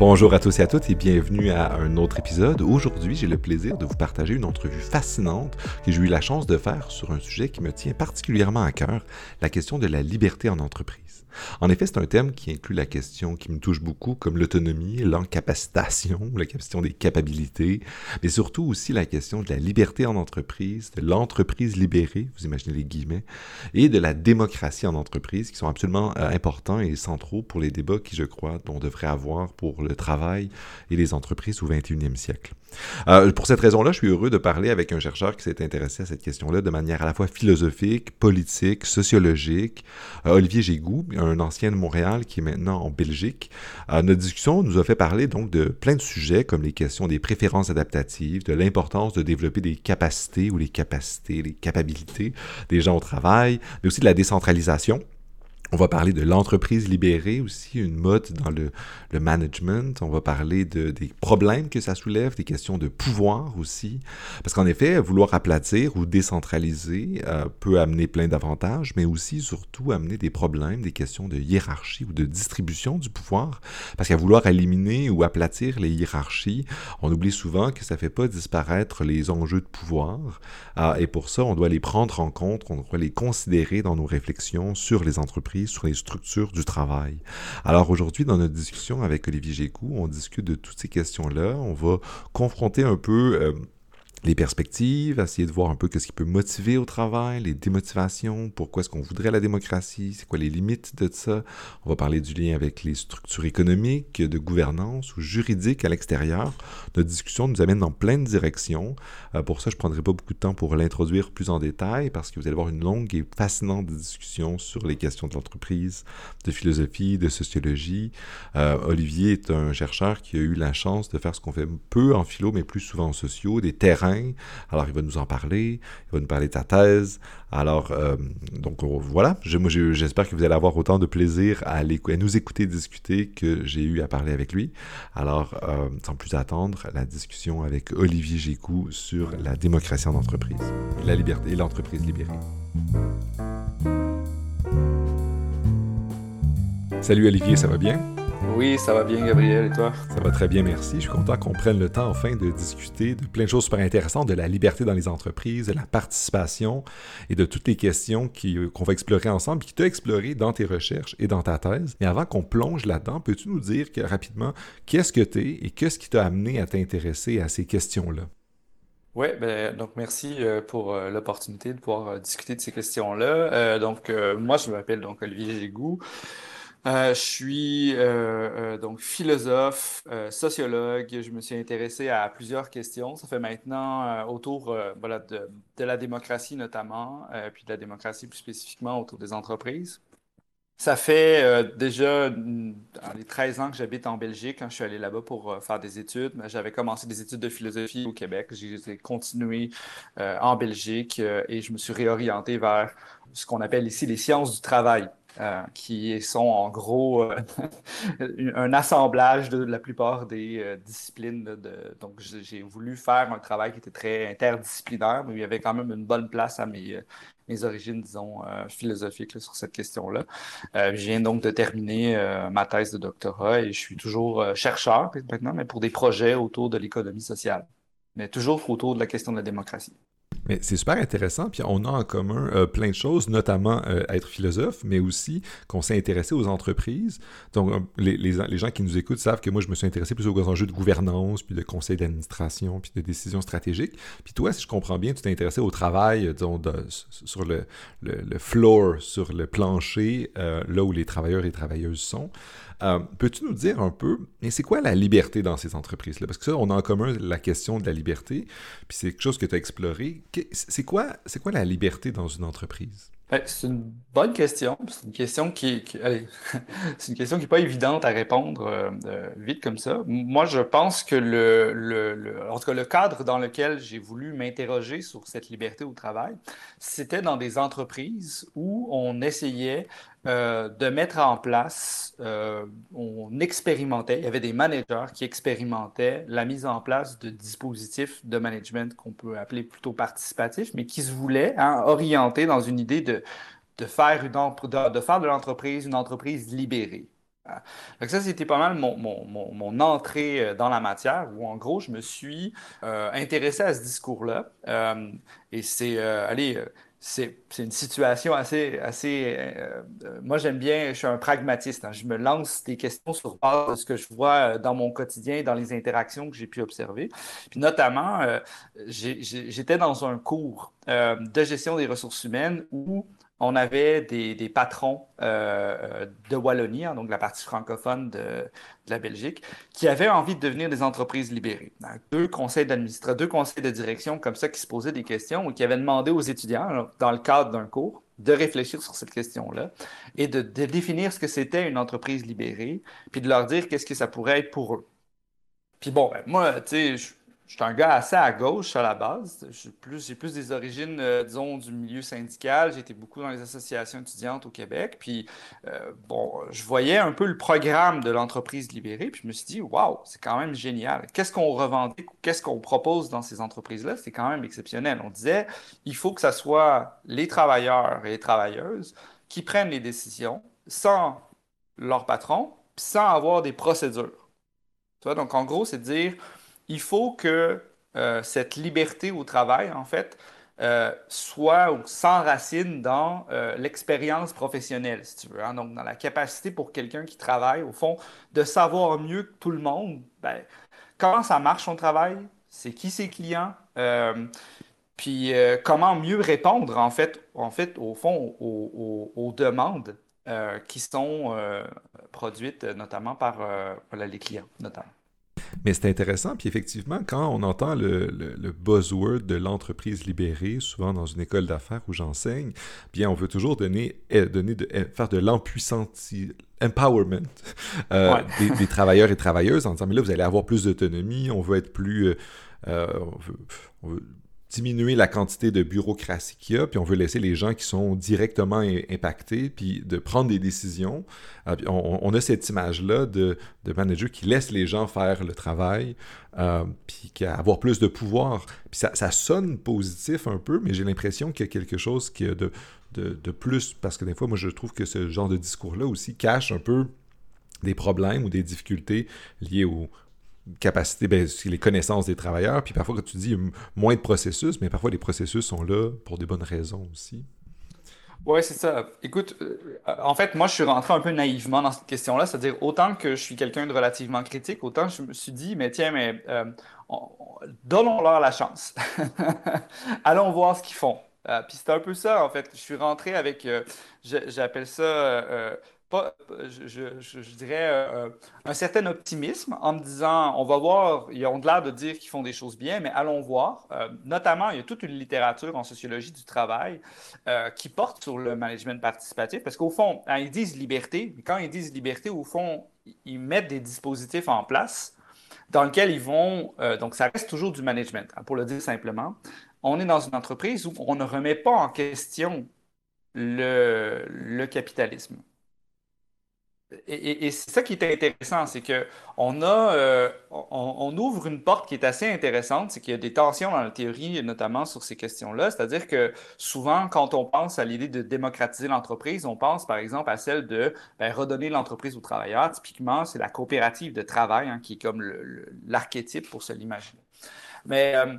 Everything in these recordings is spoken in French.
Bonjour à tous et à toutes et bienvenue à un autre épisode. Aujourd'hui, j'ai le plaisir de vous partager une entrevue fascinante que j'ai eu la chance de faire sur un sujet qui me tient particulièrement à cœur, la question de la liberté en entreprise. En effet, c'est un thème qui inclut la question qui me touche beaucoup, comme l'autonomie, l'encapacitation, la question des capacités, mais surtout aussi la question de la liberté en entreprise, de l'entreprise libérée, vous imaginez les guillemets, et de la démocratie en entreprise, qui sont absolument euh, importants et centraux pour les débats qui, je crois, on devrait avoir pour le travail et les entreprises au 21e siècle. Euh, pour cette raison-là, je suis heureux de parler avec un chercheur qui s'est intéressé à cette question-là de manière à la fois philosophique, politique, sociologique, euh, Olivier Gégou, un ancien de Montréal qui est maintenant en Belgique. Euh, notre discussion nous a fait parler donc de plein de sujets comme les questions des préférences adaptatives, de l'importance de développer des capacités ou les capacités, les capabilités des gens au travail, mais aussi de la décentralisation. On va parler de l'entreprise libérée aussi, une mode dans le, management. On va parler de, des problèmes que ça soulève, des questions de pouvoir aussi. Parce qu'en effet, vouloir aplatir ou décentraliser euh, peut amener plein d'avantages, mais aussi surtout amener des problèmes, des questions de hiérarchie ou de distribution du pouvoir. Parce qu'à vouloir éliminer ou aplatir les hiérarchies, on oublie souvent que ça fait pas disparaître les enjeux de pouvoir. Euh, et pour ça, on doit les prendre en compte, on doit les considérer dans nos réflexions sur les entreprises sur les structures du travail. Alors aujourd'hui, dans notre discussion avec Olivier Gécou, on discute de toutes ces questions-là. On va confronter un peu... Euh, les perspectives, essayer de voir un peu ce qui peut motiver au travail, les démotivations, pourquoi est-ce qu'on voudrait la démocratie, c'est quoi les limites de ça. On va parler du lien avec les structures économiques, de gouvernance ou juridiques à l'extérieur. Notre discussion nous amène dans plein de directions. Euh, pour ça, je ne prendrai pas beaucoup de temps pour l'introduire plus en détail parce que vous allez avoir une longue et fascinante discussion sur les questions de l'entreprise, de philosophie, de sociologie. Euh, Olivier est un chercheur qui a eu la chance de faire ce qu'on fait peu en philo, mais plus souvent en sociaux, des terrains alors, il va nous en parler, il va nous parler de sa thèse. Alors, euh, donc voilà, j'espère que vous allez avoir autant de plaisir à, nous écouter discuter que j'ai eu à parler avec lui. Alors, euh, sans plus attendre, la discussion avec Olivier Gécou sur la démocratie en entreprise, la liberté et l'entreprise libérée. Salut Olivier, ça va bien? Oui, ça va bien, Gabriel, et toi? Ça va très bien, merci. Je suis content qu'on prenne le temps, enfin, de discuter de plein de choses super intéressantes, de la liberté dans les entreprises, de la participation et de toutes les questions euh, qu'on va explorer ensemble, qui t'as exploré dans tes recherches et dans ta thèse. Mais avant qu'on plonge là-dedans, peux-tu nous dire que, rapidement qu'est-ce que tu es et qu'est-ce qui t'a amené à t'intéresser à ces questions-là? Oui, ben, donc merci euh, pour euh, l'opportunité de pouvoir discuter de ces questions-là. donc, moi, je m'appelle donc Olivier Gégou. Euh, je suis euh, euh, donc philosophe, sociologue. Je me suis intéressé à plusieurs questions. Ça fait maintenant autour de, la démocratie notamment, puis de la démocratie plus spécifiquement autour des entreprises. Ça fait déjà les 13 ans que j'habite en Belgique. Quand je suis allé là-bas pour faire des études, j'avais commencé des études de philosophie au Québec. J'ai continué en Belgique et je me suis réorienté vers ce qu'on appelle ici les sciences du travail. Euh, qui sont en gros euh, un assemblage de la plupart des euh, disciplines. Donc, j'ai voulu faire un travail qui était très interdisciplinaire, mais il y avait quand même une bonne place à mes, mes origines, disons, philosophiques sur cette question-là. je viens donc de terminer ma thèse de doctorat et je suis toujours chercheur maintenant, mais pour des projets autour de l'économie sociale, mais toujours autour de la question de la démocratie. C'est super intéressant, puis on a en commun euh, plein de choses, notamment euh, être philosophe, mais aussi qu'on s'est intéressé aux entreprises. Donc, euh, les, les, gens qui nous écoutent savent que moi, je me suis intéressé plus aux enjeux de gouvernance, puis de conseil d'administration, puis de décision stratégique. Puis toi, si je comprends bien, tu t'es intéressé au travail disons, sur le, le, le, floor, sur le plancher, là où les travailleurs et travailleuses sont. Euh, peux-tu nous dire un peu, et c'est quoi la liberté dans ces entreprises-là? Parce que ça, on a en commun la question de la liberté, puis c'est quelque chose que tu as exploré. C'est quoi, quoi la liberté dans une entreprise? Ben, c'est une bonne question. C'est une question qui, allez, c'est une question qui n'est pas évidente à répondre euh, euh, vite comme ça. Moi, je pense que le, en tout cas, le cadre dans lequel j'ai voulu m'interroger sur cette liberté au travail, c'était dans des entreprises où on essayait euh, de mettre en place, euh, on expérimentait, il y avait des managers qui expérimentaient la mise en place de dispositifs de management qu'on peut appeler plutôt participatifs, mais qui se voulaient hein, orienter dans une idée de, de, faire une, de, de faire de l'entreprise une entreprise libérée. Donc ça, c'était pas mal mon, mon, mon, entrée dans la matière, où en gros, je me suis intéressé à ce discours-là. et c'est, allez, c'est une situation assez, assez euh, euh, moi j'aime bien, je suis un pragmatiste, hein. je me lance des questions sur base de ce que je vois euh, dans mon quotidien, dans les interactions que j'ai pu observer. Puis notamment, j'étais dans un cours de gestion des ressources humaines où on avait des, patrons euh, de Wallonie, hein, donc la partie francophone de, la Belgique, qui avaient envie de devenir des entreprises libérées. deux conseils d'administration, deux conseils de direction comme ça qui se posaient des questions ou qui avaient demandé aux étudiants, dans le cadre d'un cours, de réfléchir sur cette question-là et de, de définir ce que c'était une entreprise libérée, puis de leur dire qu'est-ce que ça pourrait être pour eux. Puis bon, ben, moi, tu sais, je suis un gars assez à gauche à la base. J'ai plus, des origines, euh, disons, du milieu syndical. J'ai été beaucoup dans les associations étudiantes au Québec. Puis, euh, bon, je voyais un peu le programme de l'entreprise libérée. Puis, je me suis dit, waouh, c'est quand même génial. Qu'est-ce qu'on revendique qu'est-ce qu'on propose dans ces entreprises-là? C'est quand même exceptionnel. On disait, il faut que ce soit les travailleurs et les travailleuses qui prennent les décisions sans leur patron, sans avoir des procédures. Tu vois, donc, en gros, c'est de dire, il faut que euh, cette liberté au travail, en fait, euh, soit ou s'enracine dans euh, l'expérience professionnelle, si tu veux. Hein. Donc, dans la capacité pour quelqu'un qui travaille, au fond, de savoir mieux que tout le monde ben, comment ça marche son travail, c'est qui ses clients, puis comment mieux répondre, en fait, en fait au fond, aux, demandes qui sont produites notamment par les clients, notamment. Mais c'est intéressant, puis effectivement, quand on entend le, le, buzzword de l'entreprise libérée, souvent dans une école d'affaires où j'enseigne, bien on veut toujours donner, eh, donner de, eh, faire de l'empuissanti empowerment euh, des, travailleurs et travailleuses en disant mais là vous allez avoir plus d'autonomie, on veut être plus euh, euh, on veut diminuer la quantité de bureaucratie qu'il y a, puis on veut laisser les gens qui sont directement impactés, puis de prendre des décisions. Euh, on, a cette image-là de, de, manager qui laisse les gens faire le travail, euh, puis qui a avoir plus de pouvoir. Puis ça, sonne positif un peu, mais j'ai l'impression qu'il y a quelque chose qui de, de, de, plus, parce que des fois, moi, je trouve que ce genre de discours-là aussi cache un peu des problèmes ou des difficultés liées au, capacité, ben, les connaissances des travailleurs. Puis parfois, quand tu dis moins de processus, mais parfois les processus sont là pour des bonnes raisons aussi. Oui, c'est ça. Écoute, euh, en fait, moi, je suis rentré un peu naïvement dans cette question-là, c'est-à-dire autant que je suis quelqu'un de relativement critique, autant je me suis dit, mais tiens, mais euh, donnons-leur la chance. Allons voir ce qu'ils font. Euh, puis c'est un peu ça, en fait. Je suis rentré avec, j'appelle ça je, dirais, euh, un certain optimisme en me disant, on va voir, ils ont l'air de dire qu'ils font des choses bien, mais allons voir. Euh, notamment, il y a toute une littérature en sociologie du travail euh, qui porte sur le management participatif, parce qu'au fond, quand ils disent liberté, quand ils disent liberté, au fond, ils mettent des dispositifs en place dans lesquels ils vont, donc ça reste toujours du management, hein, pour le dire simplement. On est dans une entreprise où on ne remet pas en question le, le capitalisme. Et, c'est ça qui est intéressant, c'est que on euh, on, ouvre une porte qui est assez intéressante, c'est qu'il y a des tensions dans la théorie, notamment sur ces questions-là. C'est-à-dire que souvent, quand on pense à l'idée de démocratiser l'entreprise, on pense par exemple à celle de ben, redonner l'entreprise aux travailleurs. Typiquement, c'est la coopérative de travail hein, qui est comme l'archétype pour se l'imaginer. Mais euh,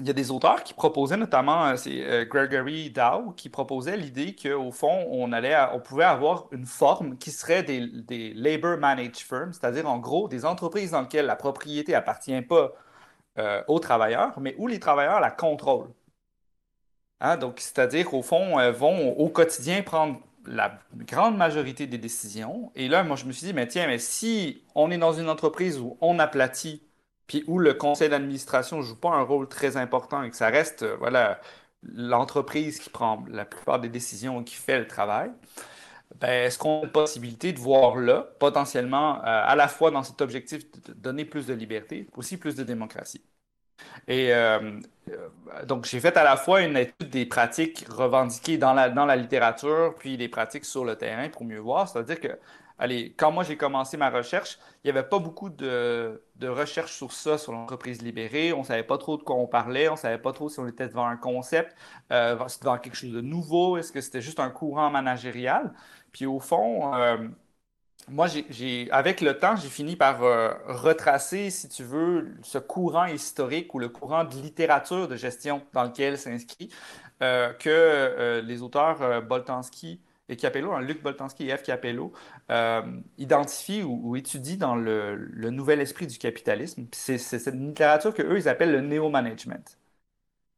il y a des auteurs qui proposaient, notamment euh, c'est euh, Gregory Dow, qui proposait l'idée qu'au fond, on, allait on pouvait avoir une forme qui serait des, des labor managed firms, c'est-à-dire en gros des entreprises dans lesquelles la propriété appartient pas euh, aux travailleurs, mais où les travailleurs la contrôlent. Hein, donc, c'est-à-dire qu'au fond, elles vont au quotidien prendre la grande majorité des décisions. Et là, moi, je me suis dit, mais tiens, mais si on est dans une entreprise où on aplatit puis où le conseil d'administration ne joue pas un rôle très important et que ça reste euh, voilà, l'entreprise qui prend la plupart des décisions et qui fait le travail, ben, est-ce qu'on a la possibilité de voir là, potentiellement, euh, à la fois dans cet objectif de donner plus de liberté, aussi plus de démocratie? Et euh, donc, j'ai fait à la fois une étude des pratiques revendiquées dans la, dans la littérature, puis des pratiques sur le terrain pour mieux voir. C'est-à-dire que allez, quand moi j'ai commencé ma recherche, il n'y avait pas beaucoup de, de recherche sur ça, sur l'entreprise libérée. On ne savait pas trop de quoi on parlait. On ne savait pas trop si on était devant un concept, euh, devant quelque chose de nouveau. Est-ce que c'était juste un courant managérial? Puis au fond, euh, moi, j'ai, avec le temps, j'ai fini par euh, retracer, si tu veux, ce courant historique ou le courant de littérature de gestion dans lequel s'inscrit euh, que les auteurs Boltanski et Capello, hein, Luc Boltanski et F. Capello, identifient ou, étudient dans le, nouvel esprit du capitalisme. C'est, cette littérature qu'eux, ils appellent le néo-management.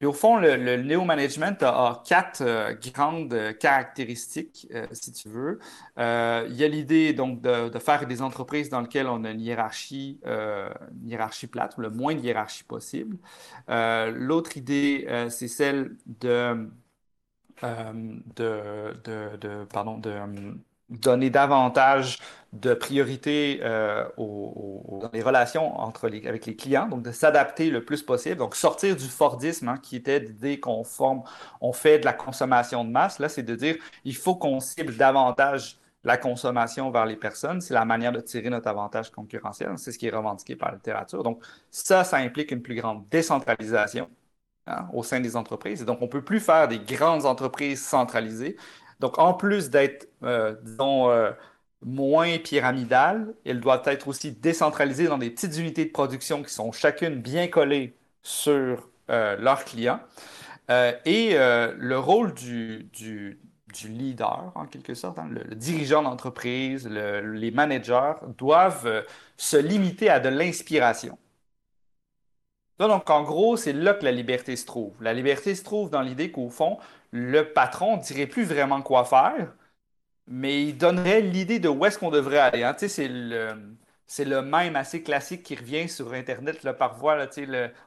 Et au fond, le, le néo-management a, quatre euh, grandes euh, caractéristiques, euh, si tu veux. il y a l'idée donc de, faire des entreprises dans lesquelles on a une hiérarchie, une hiérarchie plate, le moins de hiérarchie possible. L'autre idée, c'est celle de, de, de, pardon, de donner davantage de priorité euh, dans les relations entre les, avec les clients, donc de s'adapter le plus possible, donc sortir du Fordisme hein, qui était l'idée qu'on forme, on fait de la consommation de masse. Là, c'est de dire il faut qu'on cible davantage la consommation vers les personnes. C'est la manière de tirer notre avantage concurrentiel. C'est ce qui est revendiqué par la littérature. Donc, ça, ça implique une plus grande décentralisation hein, au sein des entreprises. Et donc, on ne peut plus faire des grandes entreprises centralisées. Donc, en plus d'être, euh, disons, euh, moins pyramidale, elle doit être aussi décentralisée dans des petites unités de production qui sont chacune bien collées sur euh, leurs clients. et le rôle du, leader, en quelque sorte, hein, le, dirigeant d'entreprise, les managers, doivent se limiter à de l'inspiration. Donc, en gros, c'est là que la liberté se trouve. La liberté se trouve dans l'idée qu'au fond, le patron ne dirait plus vraiment quoi faire, mais il donnerait l'idée de où est-ce qu'on devrait aller. Hein. C'est le, même assez classique qui revient sur Internet là, par voie. Là,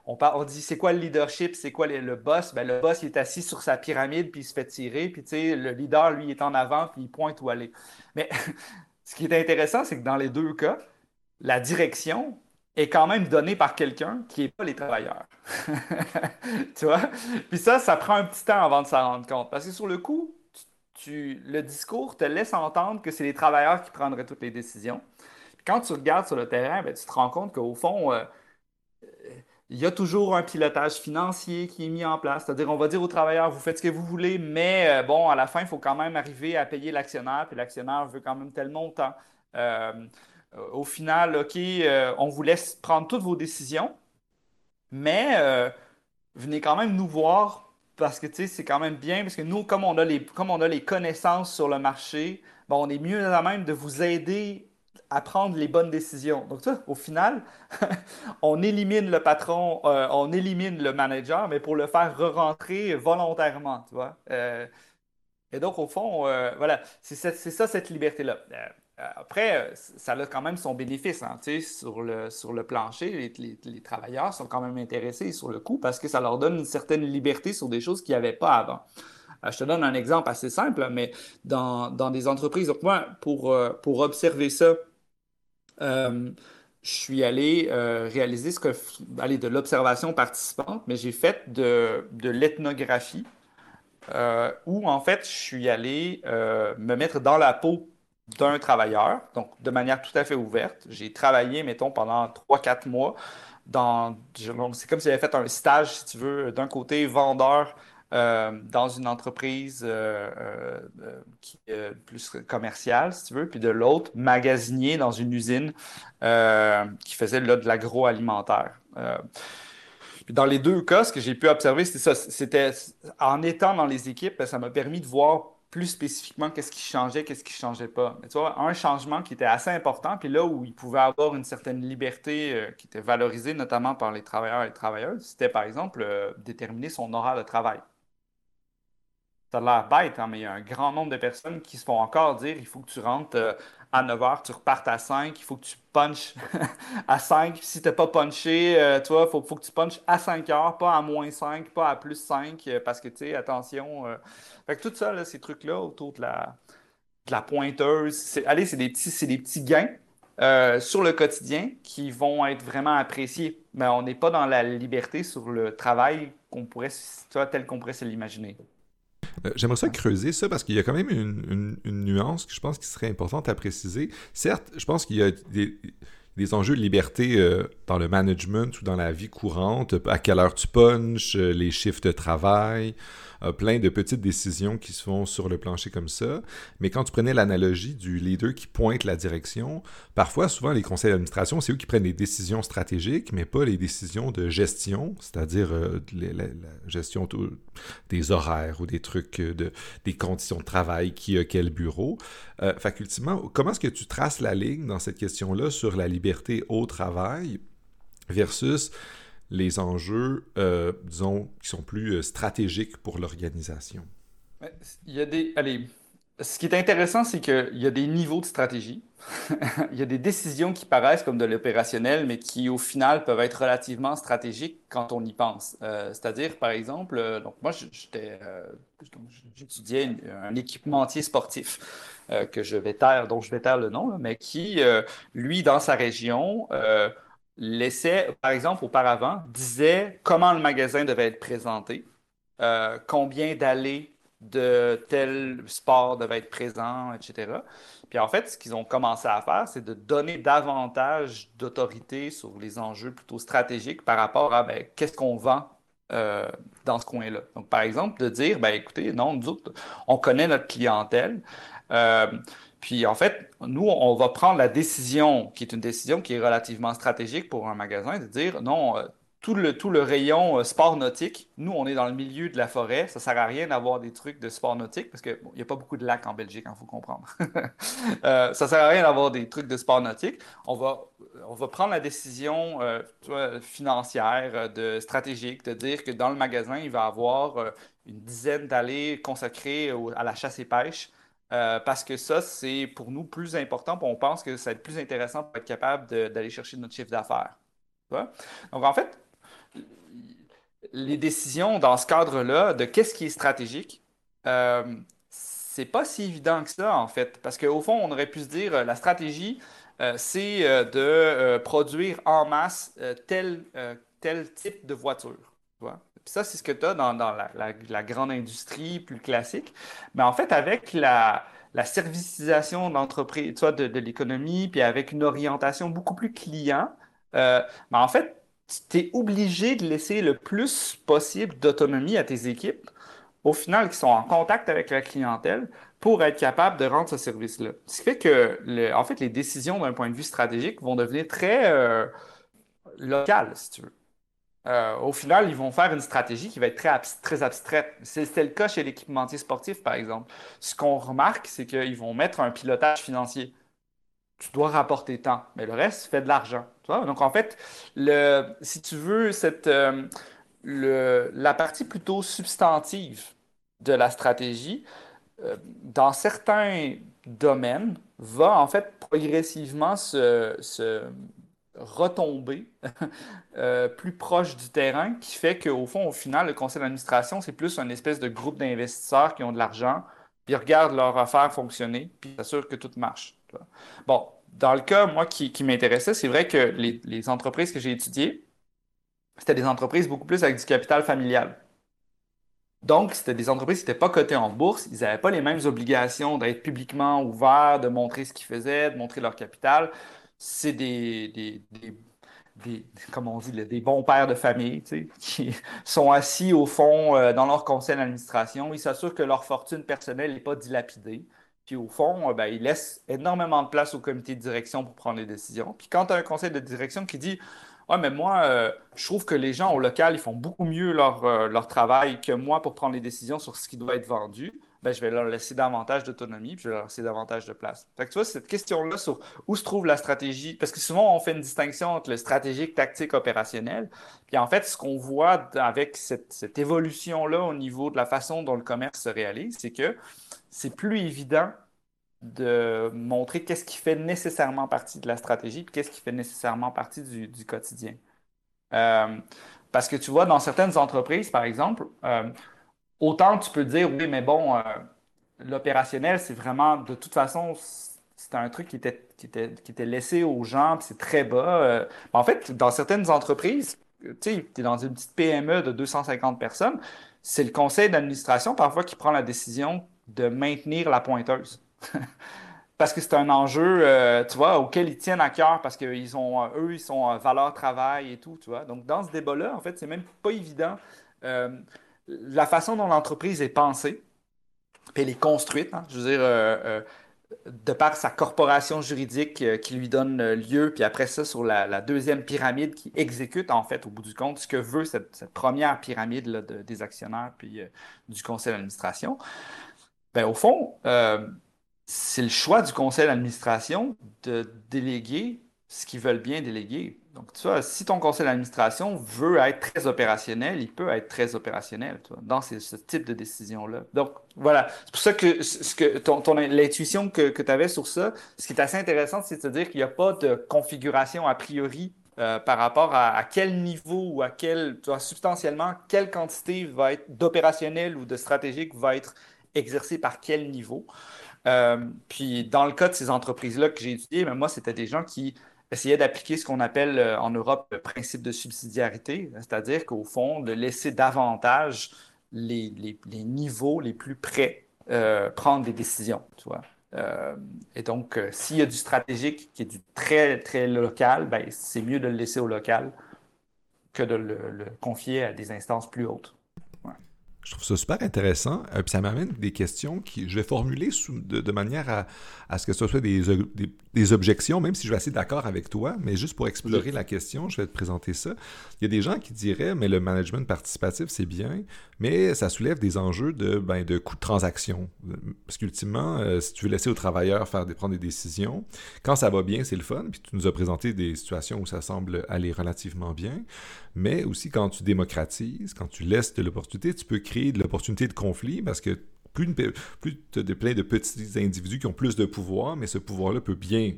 on, dit c'est quoi le leadership, c'est quoi le, boss? Ben, le boss est assis sur sa pyramide puis il se fait tirer, puis le leader, lui, est en avant puis il pointe où aller. Mais ce qui est intéressant, c'est que dans les deux cas, la direction, est quand même donné par quelqu'un qui n'est pas les travailleurs. tu vois? Puis ça, ça prend un petit temps avant de s'en rendre compte. Parce que sur le coup, le discours te laisse entendre que c'est les travailleurs qui prendraient toutes les décisions. Puis quand tu regardes sur le terrain, ben, tu te rends compte qu'au fond, euh, il y a toujours un pilotage financier qui est mis en place. C'est-à-dire, on va dire aux travailleurs, vous faites ce que vous voulez, mais euh, bon, à la fin, il faut quand même arriver à payer l'actionnaire, puis l'actionnaire veut quand même tel montant. Euh, au final, OK, euh, on vous laisse prendre toutes vos décisions, mais euh, venez quand même nous voir parce que c'est quand même bien, parce que nous, comme on a les, comme on a les connaissances sur le marché, on est mieux à même de vous aider à prendre les bonnes décisions. Donc, ça, au final, on élimine le patron, on élimine le manager, mais pour le faire re-rentrer volontairement, tu vois. et donc, au fond, voilà, c'est ça, cette liberté-là. Euh, après, euh, ça a quand même son bénéfice. Hein, sur, le, sur le plancher, les, travailleurs sont quand même intéressés sur le coup parce que ça leur donne une certaine liberté sur des choses qu'ils n'avaient pas avant. Euh, je te donne un exemple assez simple, mais dans, des entreprises, donc moi, pour, pour observer ça, je suis allé réaliser ce que, aller de l'observation participante, mais j'ai fait de, de l'ethnographie, où en fait, je suis allé me mettre dans la peau d'un travailleur, donc de manière tout à fait ouverte. J'ai travaillé, mettons, pendant 3-4 mois. C'est comme si j'avais fait un stage, si tu veux, d'un côté vendeur euh, dans une entreprise euh, euh, qui est plus commerciale, si tu veux, puis de l'autre, magasinier dans une usine qui faisait là, de l'agroalimentaire. dans les deux cas, ce que j'ai pu observer, c'était ça. C'était en étant dans les équipes, ça m'a permis de voir plus spécifiquement qu'est-ce qui changeait, qu'est-ce qui changeait pas. Mais tu vois, un changement qui était assez important, puis là où il pouvait avoir une certaine liberté euh, qui était valorisée notamment par les travailleurs et les travailleuses, c'était par exemple euh, déterminer son horaire de travail. Ça a l'air bête, hein, mais il y a un grand nombre de personnes qui se font encore dire il faut que tu rentres euh, à 9 h, tu repartes à 5, il faut que tu punches à 5. Si tu n'as pas punché, euh, tu vois, il faut, que tu punches à 5 heures, pas à moins 5, pas à plus 5, euh, parce que, tu sais, attention. Euh, fait que tout ça, ces trucs-là autour de la, de la pointeuse, allez, c'est des, petits, des petits gains sur le quotidien qui vont être vraiment appréciés. Mais on n'est pas dans la liberté sur le travail qu'on pourrait, tel qu'on pourrait se l'imaginer. Euh, j'aimerais ça creuser ça parce qu'il y a quand même une, nuance que je pense qu'il serait importante à préciser. Certes, je pense qu'il y a des, enjeux de liberté euh, dans le management ou dans la vie courante, à quelle heure tu punches, euh, les chiffres de travail. plein de petites décisions qui se font sur le plancher comme ça. Mais quand tu prenais l'analogie du leader qui pointe la direction, parfois, souvent, les conseils d'administration, c'est eux qui prennent les décisions stratégiques, mais pas les décisions de gestion, c'est-à-dire euh, la, gestion des horaires ou des trucs, euh, de, des conditions de travail, qui a quel bureau. Euh, facultivement, comment est-ce que tu traces la ligne dans cette question-là sur la liberté au travail versus les enjeux, euh, disons, qui sont plus euh, stratégiques pour l'organisation? Il y a des. Allez, ce qui est intéressant, c'est qu'il y a des niveaux de stratégie. il y a des décisions qui paraissent comme de l'opérationnel, mais qui, au final, peuvent être relativement stratégiques quand on y pense. Euh, c'est-à-dire, par exemple, donc moi, j'étudiais un équipementier sportif que je vais taire, dont je vais taire le nom, mais qui, lui, dans sa région, laissait, par exemple, auparavant, disait comment le magasin devait être présenté, euh, combien d'allées de tel sport devait être présent, etc. Puis en fait, ce qu'ils ont commencé à faire, c'est de donner davantage d'autorité sur les enjeux plutôt stratégiques par rapport à ben, qu'est-ce qu'on vend euh, dans ce coin-là. Donc, par exemple, de dire, ben, écoutez, non, nous autres, on connaît notre clientèle. Euh, puis en fait, nous, on va prendre la décision, qui est une décision qui est relativement stratégique pour un magasin, de dire non, euh, tout le, tout le rayon euh, sport nautique, nous, on est dans le milieu de la forêt, ça ne sert à rien d'avoir des trucs de sport nautique parce qu'il n'y a pas beaucoup de lacs en Belgique, il hein, faut comprendre. euh, ça ne sert à rien d'avoir des trucs de sport nautique. On va, on va prendre la décision euh, financière, de, stratégique, de dire que dans le magasin, il va y avoir une dizaine d'allées consacrées à la chasse et pêche. Euh, parce que ça, c'est pour nous plus important. on pense que ça va être plus intéressant pour être capable d'aller chercher notre chiffre d'affaires. Donc, en fait, les décisions dans ce cadre-là de qu'est-ce qui est stratégique, euh, c'est pas si évident que ça, en fait. Parce qu'au fond, on aurait pu se dire euh, la stratégie, euh, c'est de produire en masse tel, tel type de voiture. Tu vois? ça, c'est ce que tu as dans, la, grande industrie plus classique. Mais en fait, avec la, la servicisation d'entreprise, de, de l'économie, puis avec une orientation beaucoup plus client, euh, ben, en fait, tu es obligé de laisser le plus possible d'autonomie à tes équipes, au final, qui sont en contact avec la clientèle, pour être capable de rendre ce service-là. Ce qui fait que, en fait, les décisions d'un point de vue stratégique vont devenir très euh, locales, si tu veux. Euh, au final, ils vont faire une stratégie qui va être très, très abstraite. C'était le cas chez l'équipementier sportif, par exemple. Ce qu'on remarque, c'est qu'ils vont mettre un pilotage financier. Tu dois rapporter tant, mais le reste fait de l'argent. Donc, en fait, si tu veux, cette, euh, la partie plutôt substantive de la stratégie, euh, dans certains domaines, va en fait progressivement se, retomber euh, plus proche du terrain qui fait qu'au fond, au final, le conseil d'administration, c'est plus un espèce de groupe d'investisseurs qui ont de l'argent, puis regardent leur affaire fonctionner, puis s'assurent que tout marche. Bon, dans le cas, moi, qui, m'intéressait, c'est vrai que les, entreprises que j'ai étudiées, c'était des entreprises beaucoup plus avec du capital familial. Donc, c'était des entreprises qui n'étaient pas cotées en bourse. Ils n'avaient pas les mêmes obligations d'être publiquement ouverts, de montrer ce qu'ils faisaient, de montrer leur capital c'est des, des, des, on dit, des bons pères de famille, qui sont assis au fond euh, dans leur conseil d'administration. Ils s'assurent que leur fortune personnelle n'est pas dilapidée. Puis au fond, euh, ben, ils laissent énormément de place au comité de direction pour prendre les décisions. Puis quand tu as un conseil de direction qui dit Ouais, mais moi, euh, je trouve que les gens au local, ils font beaucoup mieux leur, leur travail que moi pour prendre les décisions sur ce qui doit être vendu ben, je vais leur laisser davantage d'autonomie, puis je vais leur laisser davantage de place. Fait que tu vois, cette question-là sur où se trouve la stratégie, parce que souvent on fait une distinction entre le stratégique, tactique, opérationnel. Puis en fait, ce qu'on voit avec cette évolution-là au niveau de la façon dont le commerce se réalise, c'est que c'est plus évident de montrer qu'est-ce qui fait nécessairement partie de la stratégie, puis qu'est-ce qui fait nécessairement partie du, quotidien. Euh, parce que tu vois, dans certaines entreprises, par exemple, euh, autant tu peux dire, oui, mais bon, euh, l'opérationnel, c'est vraiment, de toute façon, c'était un truc qui était, qui était, qui était laissé aux gens, c'est très bas. En fait, dans certaines entreprises, tu sais, tu es dans une petite PME de 250 personnes, c'est le conseil d'administration parfois qui prend la décision de maintenir la pointeuse. parce que c'est un enjeu, euh, tu vois, auquel ils tiennent à cœur parce qu'ils ont, eux, ils sont valeur travail et tout, tu vois. Donc, dans ce débat-là, en fait, c'est même pas évident la façon dont l'entreprise est pensée, puis elle est construite, hein, je veux dire, euh, euh, de par sa corporation juridique euh, qui lui donne lieu, puis après ça, sur la, deuxième pyramide qui exécute, en fait, au bout du compte, ce que veut cette, première pyramide des actionnaires, puis du conseil d'administration. Ben, au fond, c'est le choix du conseil d'administration de déléguer ce qu'ils veulent bien déléguer. Donc, tu vois, si ton conseil d'administration veut être très opérationnel, il peut être très opérationnel dans ce type de décision-là. Donc, voilà. C'est pour ça que, ce que ton, l'intuition que, que tu avais sur ça, ce qui est assez intéressant, c'est de se dire qu'il n'y a pas de configuration a priori euh, par rapport à, quel niveau ou à quel, tu vois, substantiellement, quelle quantité va être d'opérationnel ou de stratégique va être exercée par quel niveau. Euh, puis, dans le cas de ces entreprises-là que j'ai étudiées, ben, moi, c'était des gens qui essayer d'appliquer ce qu'on appelle euh, en Europe le principe de subsidiarité, c'est-à-dire qu'au fond, de laisser davantage les, niveaux les plus près euh, prendre des décisions. Tu et donc, s'il y a du stratégique qui est du très, très local, ben, c'est mieux de le laisser au local que de le confier à des instances plus hautes. Je trouve ça super intéressant. Euh, puis ça m'amène des questions qui je vais formuler de, manière à, ce que ce soit des, objections, même si je vais assez d'accord avec toi, mais juste pour explorer la question, je vais te présenter ça. Il y a des gens qui diraient, mais le management participatif, c'est bien, mais ça soulève des enjeux de, ben, de coûts de transaction. Parce qu'ultimement, euh, si tu veux laisser aux travailleurs faire des, prendre des décisions, quand ça va bien, c'est le fun, puis tu nous as présenté des situations où ça semble aller relativement bien, mais aussi quand tu démocratises, quand tu laisses de l'opportunité, tu peux créer de l'opportunité de conflit parce que plus, as plein de petits individus qui ont plus de pouvoir, mais ce pouvoir-là peut bien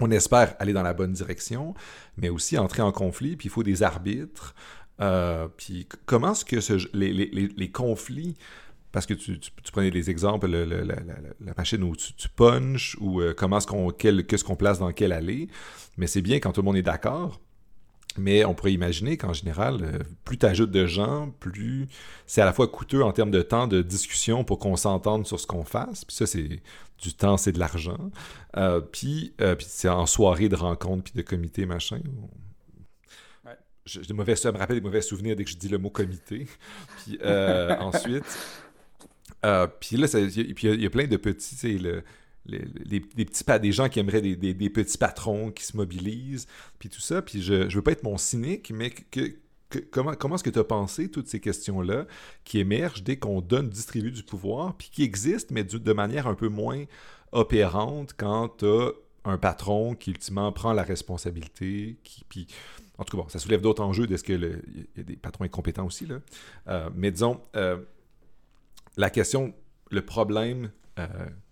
on espère aller dans la bonne direction, mais aussi entrer en conflit, puis il faut des arbitres. Euh, puis comment est-ce que les, conflits, parce que tu, prenais des exemples, la, machine où tu, punches, ou euh, comment est-ce qu'on, qu'est-ce qu'on place dans quelle allée, mais c'est bien quand tout le monde est d'accord. Mais on pourrait imaginer qu'en général, euh, plus tu ajoutes de gens, plus c'est à la fois coûteux en termes de temps de discussion pour qu'on s'entende sur ce qu'on fasse. Puis ça, c'est du temps, c'est de l'argent. Euh, puis, euh, puis c'est en soirée de rencontres, puis de comité, machin. Je, mauvais, ça me rappelle des mauvais souvenirs dès que je dis le mot comité. puis ensuite, puis là, il y, a plein de petits, tu sais, le des des gens qui aimeraient des, petits patrons qui se mobilisent, puis tout ça. Puis je ne veux pas être mon cynique, mais que, comment, est-ce que tu as pensé toutes ces questions-là qui émergent dès qu'on donne, distribue du pouvoir, puis qui existent, mais de manière un peu moins opérante quand tu as un patron qui ultimement prend la responsabilité, qui, puis en tout cas, bon, ça soulève d'autres enjeux de ce que il y a des patrons incompétents aussi, là. Euh, mais disons, euh, la question, le problème euh,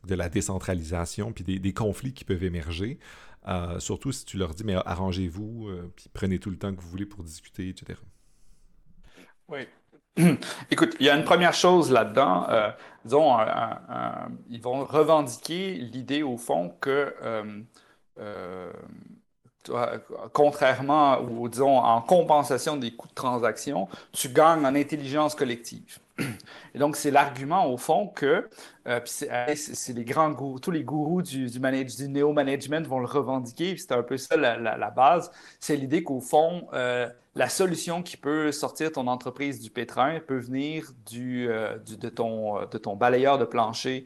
de la décentralisation, puis des, conflits qui peuvent émerger. Euh, surtout si tu leur dis, mais arrangez-vous, euh, puis prenez tout le temps que vous voulez pour discuter, etc. Oui. Écoute, il y a une première chose là-dedans. disons, ils vont revendiquer l'idée, au fond, que contrairement ou disons en compensation des coûts de transaction, tu gagnes en intelligence collective. Et donc, c'est l'argument au fond que euh, c'est les grands tous les gourous du, néo-management vont le revendiquer. C'est un peu ça la, base. C'est l'idée qu'au fond, euh, la solution qui peut sortir ton entreprise du pétrin peut venir du, euh, de, ton, de ton balayeur de plancher,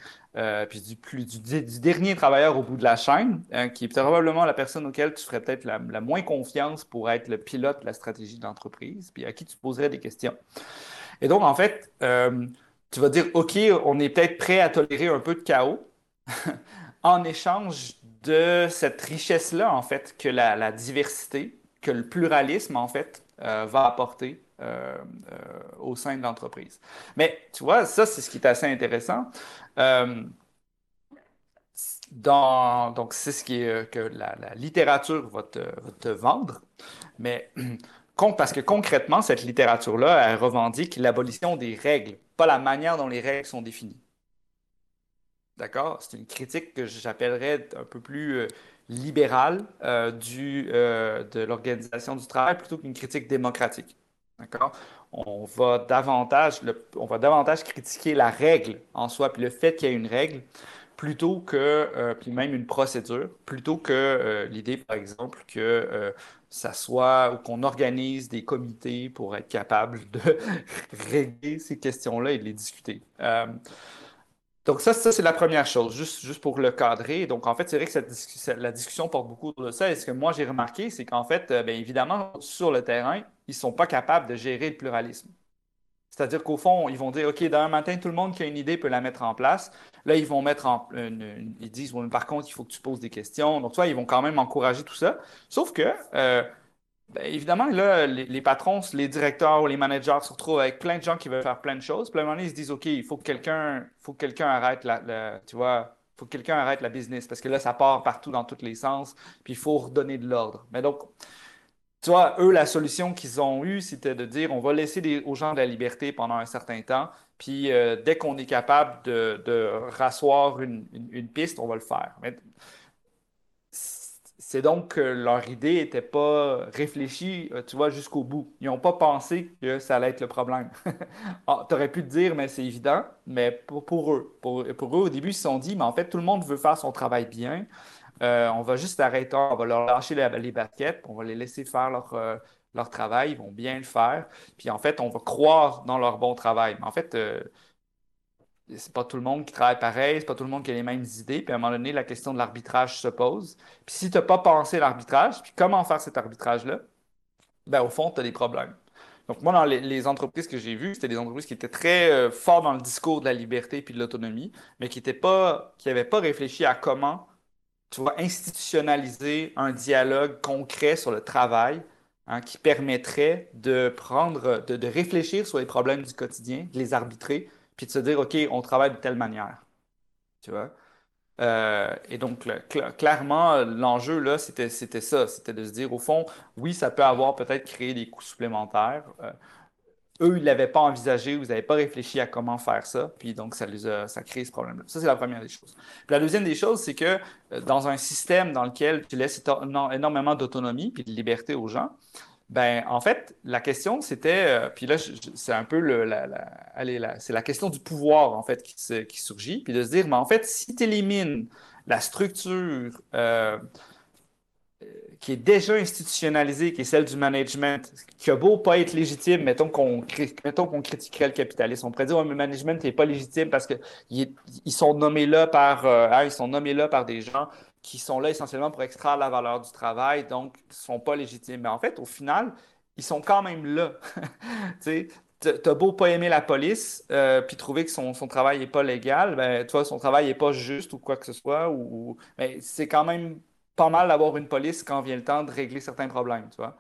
puis du, dernier travailleur au bout de la chaîne, hein, qui est probablement la personne auquel tu ferais peut-être la, la moins confiance pour être le pilote de la stratégie de l'entreprise, puis à qui tu poserais des questions. Et donc, en fait, euh, tu vas dire, OK, on est peut-être prêt à tolérer un peu de chaos en échange de cette richesse-là, en fait, que la, diversité, que le pluralisme, en fait, euh, va apporter euh, au sein de l'entreprise. Mais tu vois, ça, c'est ce qui est assez intéressant. donc, c'est ce qui est, que la, littérature va te, va te, vendre. Mais parce que concrètement, cette littérature-là, elle revendique l'abolition des règles, pas la manière dont les règles sont définies. D'accord? C'est une critique que j'appellerais un peu plus euh, libérale euh, euh, de l'organisation du travail plutôt qu'une critique démocratique. D'accord? On va davantage, on va davantage critiquer la règle en soi, puis le fait qu'il y ait une règle, plutôt que, puis même une procédure, plutôt que l'idée, par exemple, que ça soit ou qu'on organise des comités pour être capable de régler ces questions-là et de les discuter. Donc ça, ça c'est la première chose, juste, juste pour le cadrer. Donc en fait, c'est vrai que cette, la discussion porte beaucoup de ça. Et ce que moi j'ai remarqué, c'est qu'en fait, euh, bien évidemment, sur le terrain, ils ne sont pas capables de gérer le pluralisme. C'est-à-dire qu'au fond, ils vont dire, OK, d'un matin, tout le monde qui a une idée peut la mettre en place. Là, ils vont mettre en... ils disent, par contre, il faut que tu poses des questions. Donc, toi, ils vont quand même encourager tout ça. Sauf que... Euh, ben, évidemment, là, les, patrons, les directeurs ou les managers se retrouvent avec plein de gens qui veulent faire plein de choses. Puis à un moment donné, ils se disent, OK, il faut que quelqu'un faut que quelqu'un arrête la, tu vois, faut que quelqu'un arrête la business parce que là, ça part partout dans tous les sens. Puis il faut redonner de l'ordre. Mais donc, tu vois, eux, la solution qu'ils ont eue, c'était de dire, on va laisser aux gens de la liberté pendant un certain temps. Puis euh, dès qu'on est capable de, de rasseoir une, piste, on va le faire. Mais, c'est donc que leur idée n'était pas réfléchie, euh, tu vois, jusqu'au bout. Ils n'ont pas pensé que ça allait être le problème. ah, tu aurais pu te dire, mais c'est évident, mais pour, eux. Pour, eux, au début, ils se sont dit, mais en fait, tout le monde veut faire son travail bien. Euh, on va juste arrêter, on va leur lâcher les, baskets, on va les laisser faire leur, euh, leur travail, ils vont bien le faire. Puis en fait, on va croire dans leur bon travail. Mais en fait, c'est pas tout le monde qui travaille pareil, c'est pas tout le monde qui a les mêmes idées. Puis à un moment donné, la question de l'arbitrage se pose. Puis si tu n'as pas pensé l'arbitrage, puis comment faire cet arbitrage-là, ben au fond, tu as des problèmes. Donc moi, dans les, entreprises que j'ai vues, c'était des entreprises qui étaient très euh, fortes dans le discours de la liberté puis de l'autonomie, mais qui n'avaient pas, pas réfléchi à comment, tu vois, institutionnaliser un dialogue concret sur le travail hein, qui permettrait de prendre, de réfléchir sur les problèmes du quotidien, de les arbitrer, puis de se dire, OK, on travaille de telle manière. Tu vois? Euh, et donc, clairement, l'enjeu, là, c'était ça. C'était de se dire, au fond, oui, ça peut avoir peut-être créé des coûts supplémentaires. Euh, eux, ils ne l'avaient pas envisagé, vous n'avez pas réfléchi à comment faire ça, puis donc ça, crée ce problème-là. Ça, c'est la première des choses. Puis la deuxième des choses, c'est que euh, dans un système dans lequel tu laisses énormément d'autonomie et de liberté aux gens, ben, en fait, la question, c'était, euh, puis là, c'est un peu le, la, allez, c'est la question du pouvoir, en fait, qui, qui, surgit, puis de se dire, mais en fait, si tu élimines la structure euh, qui est déjà institutionnalisée, qui est celle du management, qui a beau pas être légitime, mettons qu'on mettons qu'on critiquerait le capitalisme, on pourrait dire, ouais, le management n'est pas légitime parce qu'ils ils sont nommés là par, euh, hein, ils sont nommés là par des gens qui sont là essentiellement pour extraire la valeur du travail, donc ne sont pas légitimes. Mais en fait, au final, ils sont quand même là. tu as beau pas aimer la police, euh, puis trouver que son, travail n'est pas légal, ben, toi, son travail n'est pas juste ou quoi que ce soit, ou, mais c'est quand même pas mal d'avoir une police quand vient le temps de régler certains problèmes, tu vois.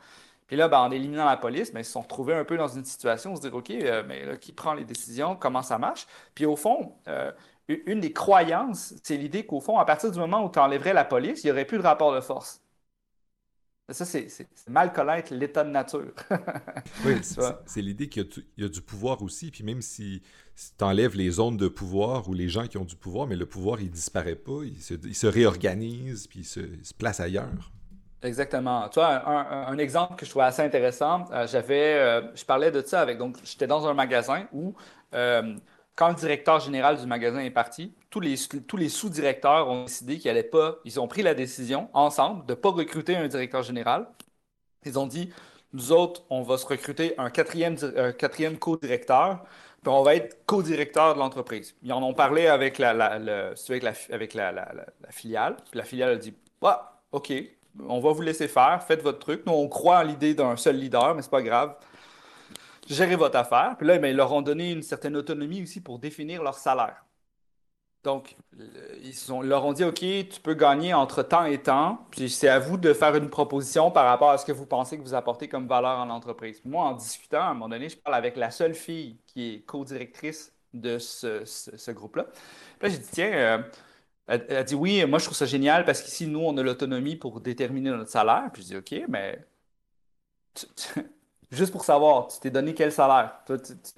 Puis là, ben, en éliminant la police, ben, ils se sont retrouvés un peu dans une situation où se dire, OK, euh, mais qui prend les décisions, comment ça marche? Puis au fond, euh, une des croyances, c'est l'idée qu'au fond, à partir du moment où tu enlèverais la police, il n'y aurait plus de rapport de force. Ça, c'est mal connaître l'état de nature. oui, c'est l'idée qu'il y, a du pouvoir aussi, puis même si, tu enlèves les zones de pouvoir ou les gens qui ont du pouvoir, mais le pouvoir, il disparaît pas, il se, réorganise, puis il se, place ailleurs. Exactement. Tu vois, un, exemple que je trouvais assez intéressant, euh, j'avais, euh, je parlais de ça avec, donc j'étais dans un magasin où euh, quand le directeur général du magasin est parti, tous les, tous les sous-directeurs ont décidé qu'ils n'allaient pas, ils ont pris la décision ensemble de ne pas recruter un directeur général. Ils ont dit, nous autres, on va se recruter un quatrième, quatrième co-directeur, puis on va être co-directeur de l'entreprise. Ils en ont parlé avec la, avec la, filiale, puis la filiale a dit, ouais, OK, on va vous laisser faire, faites votre truc. Nous, on croit en l'idée d'un seul leader, mais c'est pas grave gérer votre affaire. Puis là, ben, ils leur ont donné une certaine autonomie aussi pour définir leur salaire. Donc, ils leur ont dit, OK, tu peux gagner entre temps et temps, puis c'est à vous de faire une proposition par rapport à ce que vous pensez que vous apportez comme valeur en entreprise. Moi, en discutant, à un moment donné, je parle avec la seule fille qui est co-directrice de ce, groupe-là. Puis là, j'ai dit, tiens, euh, elle, a dit, oui, moi, je trouve ça génial parce qu'ici, nous, on a l'autonomie pour déterminer notre salaire. Puis je dis, OK, mais Juste pour savoir, tu t'es donné quel salaire?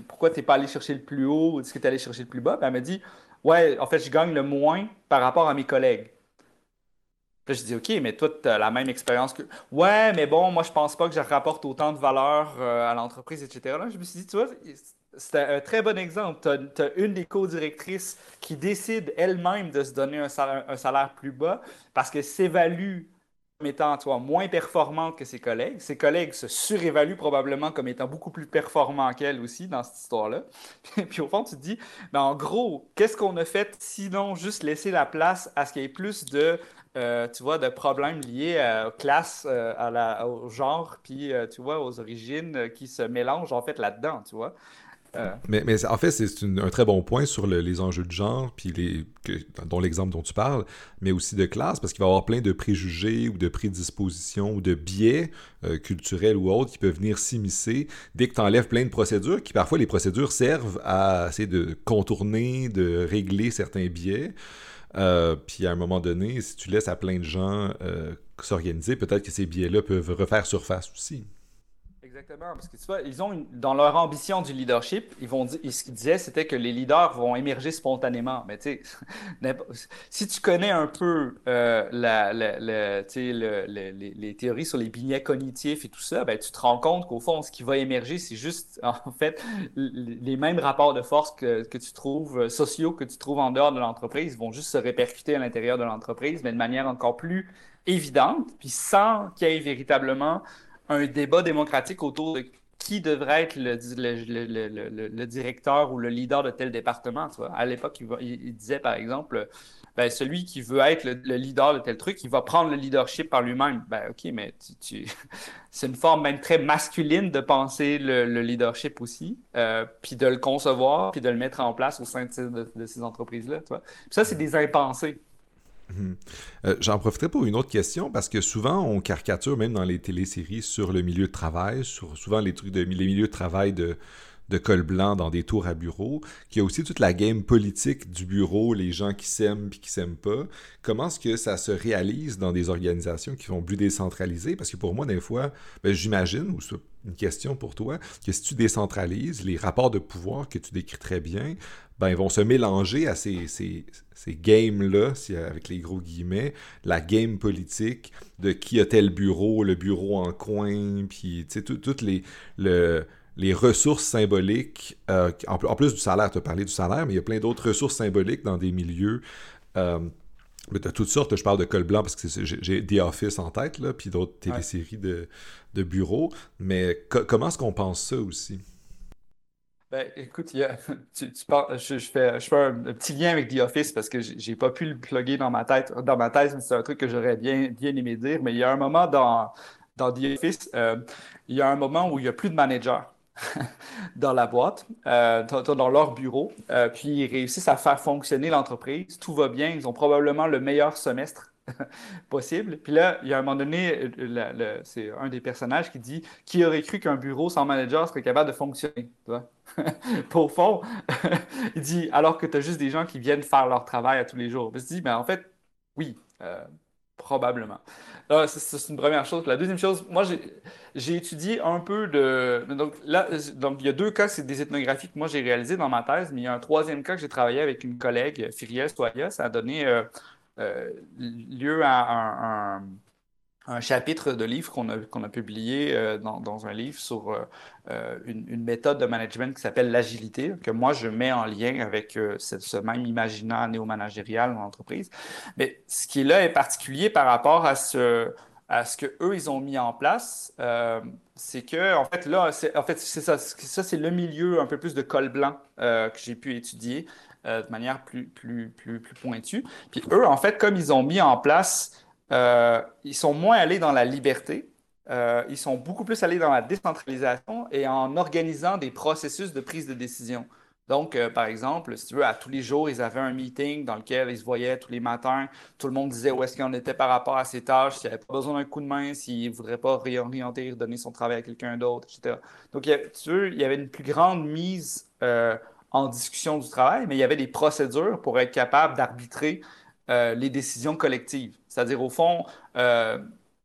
pourquoi tu n'es pas allé chercher le plus haut? Est-ce que tu es allé chercher le plus bas? elle m'a dit, ouais, en fait, je gagne le moins par rapport à mes collègues. Puis je dis, OK, mais toi, tu as la même expérience que. Ouais, mais bon, moi, je pense pas que je rapporte autant de valeur euh, à l'entreprise, etc. Là, je me suis dit, tu vois, c'est un très bon exemple. Tu as, une des co-directrices qui décide elle-même de se donner un salaire, un salaire plus bas parce qu'elle s'évalue comme étant toi, moins performante que ses collègues. Ses collègues se surévaluent probablement comme étant beaucoup plus performants qu'elle aussi dans cette histoire-là. Puis au fond, tu te dis, ben, en gros, qu'est-ce qu'on a fait sinon juste laisser la place à ce qu'il y ait plus de euh, tu vois, de problèmes liés aux classes, euh, à la, au genre, puis, euh, tu vois, aux origines qui se mélangent, en fait, là-dedans, tu vois. Mais, en fait, c'est un très bon point sur les enjeux de genre, puis les, dont l'exemple dont tu parles, mais aussi de classe, parce qu'il va y avoir plein de préjugés ou de prédispositions ou de biais culturels ou autres qui peuvent venir s'immiscer dès que tu enlèves plein de procédures, qui parfois les procédures servent à essayer de contourner, de régler certains biais. Euh, puis à un moment donné, si tu laisses à plein de gens euh, s'organiser, peut-être que ces billets-là peuvent refaire surface aussi. Exactement, parce que tu vois, ils ont dans leur ambition du leadership, ils vont dire, ce qu'ils disaient, c'était que les leaders vont émerger spontanément. Mais tu sais, si tu connais un peu euh, les, théories sur les billets cognitifs et tout ça, ben, tu te rends compte qu'au fond, ce qui va émerger, c'est juste en fait les mêmes rapports de force que, que tu trouves euh, sociaux que tu trouves en dehors de l'entreprise vont juste se répercuter à l'intérieur de l'entreprise, mais de manière encore plus évidente, puis sans qu'il y ait véritablement un débat démocratique autour de qui devrait être le, le, directeur ou le leader de tel département. Tu vois. À l'époque, il, disait, par exemple, ben, celui qui veut être le, leader de tel truc, il va prendre le leadership par lui-même. Ben, OK, mais tu, c'est une forme même très masculine de penser le, leadership aussi, euh, puis de le concevoir, puis de le mettre en place au sein de, ces entreprises-là. Ça, c'est des impensés. Mhm. Euh, j'en profiterai pour une autre question parce que souvent on caricature même dans les téléséries sur le milieu de travail, sur souvent les trucs de les milieux de travail de, de col blanc dans des tours à bureau, qu'il y a aussi toute la game politique du bureau, les gens qui s'aiment puis qui s'aiment pas. Comment est-ce que ça se réalise dans des organisations qui sont plus décentralisées? Parce que pour moi, des fois, ben, j'imagine, ou c'est une question pour toi, que si tu décentralises, les rapports de pouvoir que tu décris très bien, ben, vont se mélanger à ces, ces, ces games-là, avec les gros guillemets, la game politique de qui a tel bureau, le bureau en coin, puis toutes les... Le, les ressources symboliques, euh, en, plus du salaire, tu as parlé du salaire, mais il y a plein d'autres ressources symboliques dans des milieux euh, de toutes sortes. Je parle de col blanc parce que j'ai The Office en tête, là, puis d'autres téléséries de, de bureaux. Mais comment est-ce qu'on pense ça aussi? Ben, écoute, tu, je, fais, je fais un, petit lien avec The Office parce que j'ai pas pu le plugger dans ma tête, dans ma thèse, mais c'est un truc que j'aurais bien, bien aimé dire. Mais il y a un moment dans, dans The Office, euh, il y a un moment où il n'y a plus de manager. dans la boîte, euh, dans, leur bureau, euh, puis ils réussissent à faire fonctionner l'entreprise. Tout va bien, ils ont probablement le meilleur semestre possible. Puis là, il y a un moment donné, c'est un des personnages qui dit Qui aurait cru qu'un bureau sans manager serait capable de fonctionner Pour fond, il dit Alors que tu as juste des gens qui viennent faire leur travail à tous les jours. Il se dit Ben en fait, oui, euh, probablement. C'est une première chose. La deuxième chose, moi, j'ai étudié un peu de. Donc, là, donc, il y a deux cas, c'est des ethnographies que moi, j'ai réalisées dans ma thèse, mais il y a un troisième cas que j'ai travaillé avec une collègue, Firiel Soya. Ça a donné euh, euh, lieu à un, un, chapitre de livre qu'on a, qu'on a publié euh, dans, dans, un livre sur une, une, méthode de management qui s'appelle l'agilité, que moi, je mets en lien avec ce, ce, même imaginaire néo-managérial dans l'entreprise. Mais ce qui est là est particulier par rapport à ce à ce qu'eux, ils ont mis en place, euh, c'est que, en fait, là, en fait, c'est ça, ça c'est le milieu un peu plus de col blanc euh, que j'ai pu étudier euh, de manière plus, plus, plus, plus pointue. Puis eux, en fait, comme ils ont mis en place, ils sont moins allés dans la liberté, ils sont beaucoup plus allés dans la décentralisation et en organisant des processus de prise de décision. Donc, euh, par exemple, si tu veux, à tous les jours, ils avaient un meeting dans lequel ils se voyaient tous les matins. Tout le monde disait où est-ce qu'on était par rapport à ses tâches, s'il avait pas besoin d'un coup de main, s'il ne voudrait pas réorienter, donner son travail à quelqu'un d'autre, etc. Donc, il tu veux, il y avait une plus grande mise euh, en discussion du travail, mais il y avait des procédures pour être capable d'arbitrer euh, les décisions collectives. C'est-à-dire, au fond,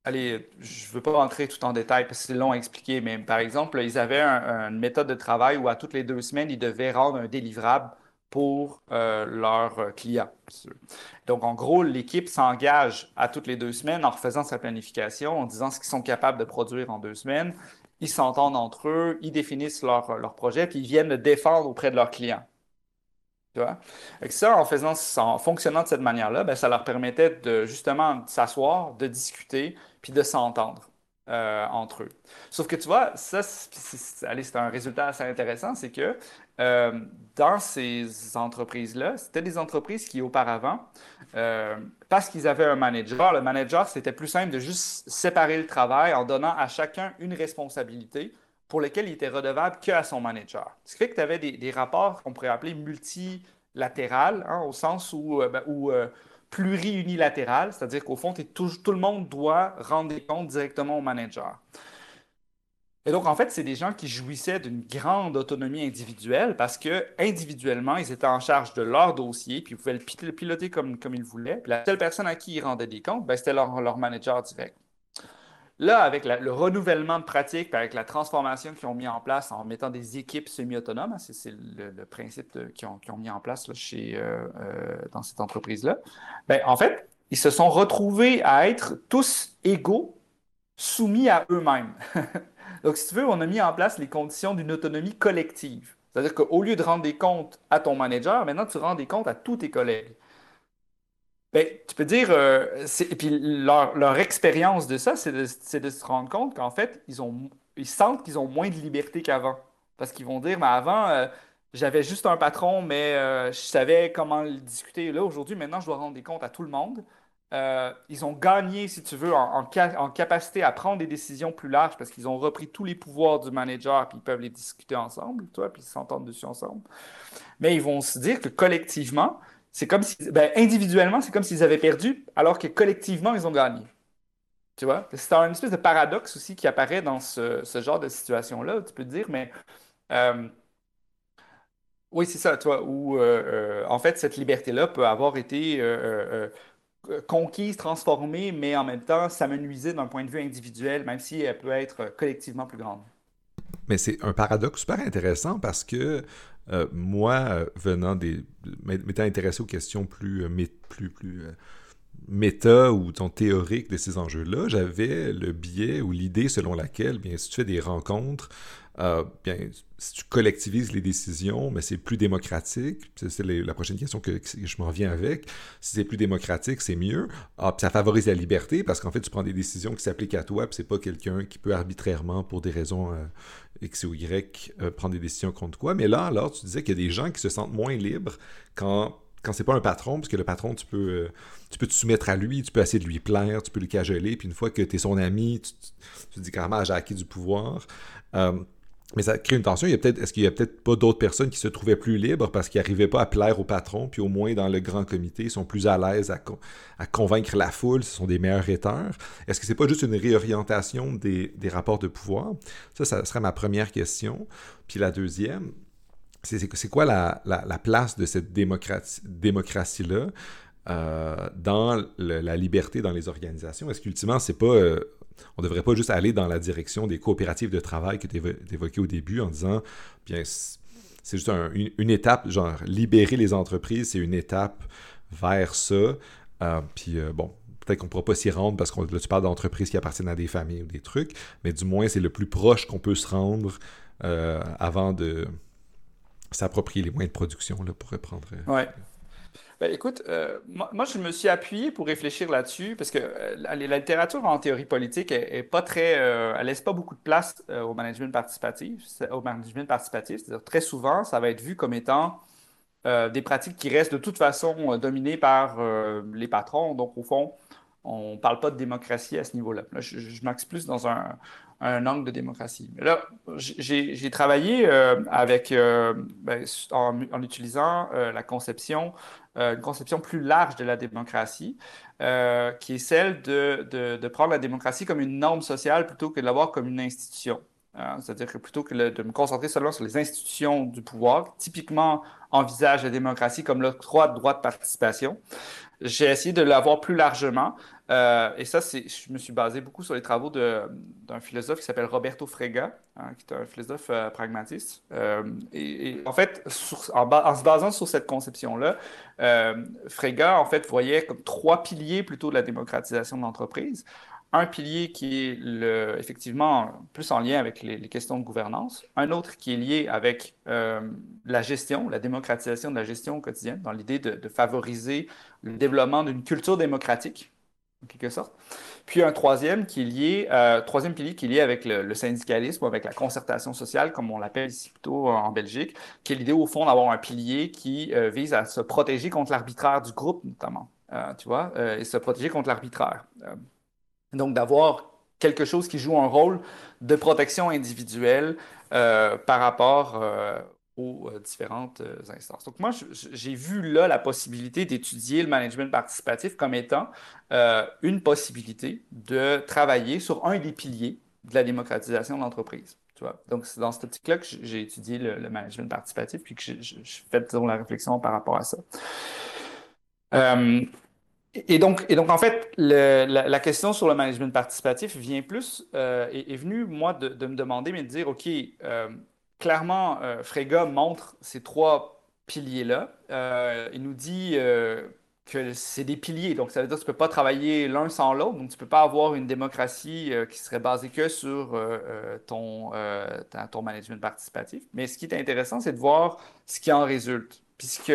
Allez, je ne veux pas rentrer tout en détail parce que c'est long à expliquer, mais par exemple, ils avaient une méthode de travail où à toutes les deux semaines, ils devaient rendre un délivrable pour leurs clients. Donc, en gros, l'équipe s'engage à toutes les deux semaines en refaisant sa planification, en disant ce qu'ils sont capables de produire en deux semaines. Ils s'entendent entre eux, ils définissent leur, leur projet, puis ils viennent le défendre auprès de leurs clients. Ça, en faisant, fonctionnant de cette manière-là, ben, ça leur permettait de justement s'asseoir, de discuter, puis de s'entendre euh, entre eux. Sauf que tu vois, ça, c'est un résultat assez intéressant, c'est que euh, dans ces entreprises-là, c'était des entreprises qui auparavant, euh, parce qu'ils avaient un manager, le manager, c'était plus simple de juste séparer le travail en donnant à chacun une responsabilité pour lesquels il était redevable qu'à son manager. Ce qui fait que tu avais des, rapports qu'on pourrait appeler multilatérales, hein, au sens où, euh, ben, euh, pluri-unilatéral, c'est-à-dire qu'au fond, tout, le monde doit rendre des comptes directement au manager. Et donc, en fait, c'est des gens qui jouissaient d'une grande autonomie individuelle parce que individuellement, ils étaient en charge de leur dossier, puis ils pouvaient le piloter comme, ils voulaient. Puis la seule personne à qui ils rendaient des comptes, ben, c'était leur manager direct. Là, avec le renouvellement de pratiques, avec la transformation qu'ils ont mis en place en mettant des équipes semi-autonomes, hein, c'est le, principe qu'ils ont, mis en place chez, euh, euh, dans cette entreprise-là, ben, en fait, ils se sont retrouvés à être tous égaux, soumis à eux-mêmes. Donc, si tu veux, on a mis en place les conditions d'une autonomie collective. C'est-à-dire qu'au lieu de rendre des comptes à ton manager, maintenant, tu rends des comptes à tous tes collègues. Ben, tu peux dire, euh, et puis leur, expérience de ça, c'est de, se rendre compte qu'en fait, ils, ont, ils sentent qu'ils ont moins de liberté qu'avant. Parce qu'ils vont dire, mais avant, euh, j'avais juste un patron, mais euh, je savais comment le discuter. Là, aujourd'hui, maintenant, je dois rendre des comptes à tout le monde. ils ont gagné, si tu veux, en, en, capacité à prendre des décisions plus larges parce qu'ils ont repris tous les pouvoirs du manager, puis ils peuvent les discuter ensemble, toi, puis ils s'entendent dessus ensemble. Mais ils vont se dire que collectivement, c'est comme si, ben, individuellement, c'est comme s'ils avaient perdu, alors que collectivement, ils ont gagné. Tu vois? C'est un espèce de paradoxe aussi qui apparaît dans ce, genre de situation-là, tu peux te dire, mais euh, oui, c'est ça, toi, où euh, euh, en fait, cette liberté-là peut avoir été conquise, transformée, mais en même temps s'amenuiser d'un point de vue individuel, même si elle peut être collectivement plus grande. Mais c'est un paradoxe super intéressant parce que euh, moi, euh, venant des. m'étant intéressé aux questions plus, euh, plus, plus méta ou ton théorique de ces enjeux-là, j'avais le biais ou l'idée selon laquelle, bien, si tu fais des rencontres, bien, si tu collectivises les décisions, mais c'est plus démocratique. C'est la prochaine question que, je m'en viens avec. Si c'est plus démocratique, c'est mieux. Ah, ça favorise la liberté parce qu'en fait, tu prends des décisions qui s'appliquent à toi, puis c'est pas quelqu'un qui peut arbitrairement, pour des raisons X ou Y euh, prendre des décisions contre quoi. Mais là, alors, tu disais qu'il y a des gens qui se sentent moins libres quand, quand c'est pas un patron, parce que le patron, tu peux, euh, tu peux te soumettre à lui, tu peux essayer de lui plaire, tu peux le cajoler, puis une fois que tu es son ami, tu, te dis carrément, j'ai acquis du pouvoir. Euh, mais ça crée une tension. Il y a peut-être, est-ce qu'il y a peut-être pas d'autres personnes qui se trouvaient plus libres parce qu'ils n'arrivaient pas à plaire au patron, puis au moins dans le grand comité, ils sont plus à l'aise à, convaincre la foule, ce sont des meilleurs rhéteurs. Est-ce que c'est pas juste une réorientation des, rapports de pouvoir? Ça, ça serait ma première question. Puis la deuxième, c'est quoi la, place de cette démocratie-là euh, dans la liberté dans les organisations? Est-ce qu'ultimement, c'est pas... Euh, on ne devrait pas juste aller dans la direction des coopératives de travail que tu évoquais au début en disant, bien, c'est juste une, étape, genre, libérer les entreprises, c'est une étape vers ça. Euh, puis euh, bon, peut-être qu'on ne pourra pas s'y rendre parce là, tu parles d'entreprises qui appartiennent à des familles ou des trucs, mais du moins, c'est le plus proche qu'on peut se rendre euh, avant de s'approprier les moyens de production, là, pour reprendre. Ben, écoute, euh, moi, je me suis appuyé pour réfléchir là-dessus parce que euh, la, littérature en théorie politique est, pas très, euh, elle laisse pas beaucoup de place au management participatif. Au management participatif, c'est-à-dire très souvent, ça va être vu comme étant des pratiques qui restent de toute façon dominées par les patrons. Donc, au fond, on ne parle pas de démocratie à ce niveau-là. je, je m'axe plus dans un, un angle de démocratie. Là, j'ai travaillé avec, ben, en, utilisant la conception euh, une conception plus large de la démocratie, euh, qui est celle de, prendre la démocratie comme une norme sociale plutôt que de l'avoir comme une institution. C'est-à-dire que plutôt que de me concentrer seulement sur les institutions du pouvoir, typiquement envisage la démocratie comme l'octroi de droit de participation, j'ai essayé de l'avoir plus largement. Euh, et ça, je me suis basé beaucoup sur les travaux d'un philosophe qui s'appelle Roberto Frega, hein, qui est un philosophe euh, pragmatiste. Euh, et, en fait, en, en, se basant sur cette conception-là, Frega, en fait, voyait comme trois piliers plutôt de la démocratisation de l'entreprise un pilier qui est le, effectivement plus en lien avec les, questions de gouvernance, un autre qui est lié avec euh, la gestion, la démocratisation de la gestion quotidienne, dans l'idée de, favoriser le développement d'une culture démocratique, en quelque sorte. Puis un troisième qui est lié, euh, troisième pilier qui est lié avec le, syndicalisme ou avec la concertation sociale, comme on l'appelle ici plutôt en Belgique, qui est l'idée au fond d'avoir un pilier qui euh, vise à se protéger contre l'arbitraire du groupe notamment, tu vois, et se protéger contre l'arbitraire. Donc, d'avoir quelque chose qui joue un rôle de protection individuelle euh, par rapport euh, aux euh, différentes instances. Donc, moi, j'ai vu là la possibilité d'étudier le management participatif comme étant une possibilité de travailler sur un des piliers de la démocratisation de l'entreprise. Donc, c'est dans cette optique-là que j'ai étudié le, management participatif, puis que je fais la réflexion par rapport à ça. Et donc, en fait, la, question sur le management participatif vient plus, euh, est, venue, moi, de, me demander, mais de dire, OK, euh, clairement, euh, Frega montre ces trois piliers-là. il nous dit que c'est des piliers, donc ça veut dire que tu ne peux pas travailler l'un sans l'autre, donc tu ne peux pas avoir une démocratie qui serait basée que sur ton, ton management participatif. Mais ce qui est intéressant, c'est de voir ce qui en résulte. Puisque,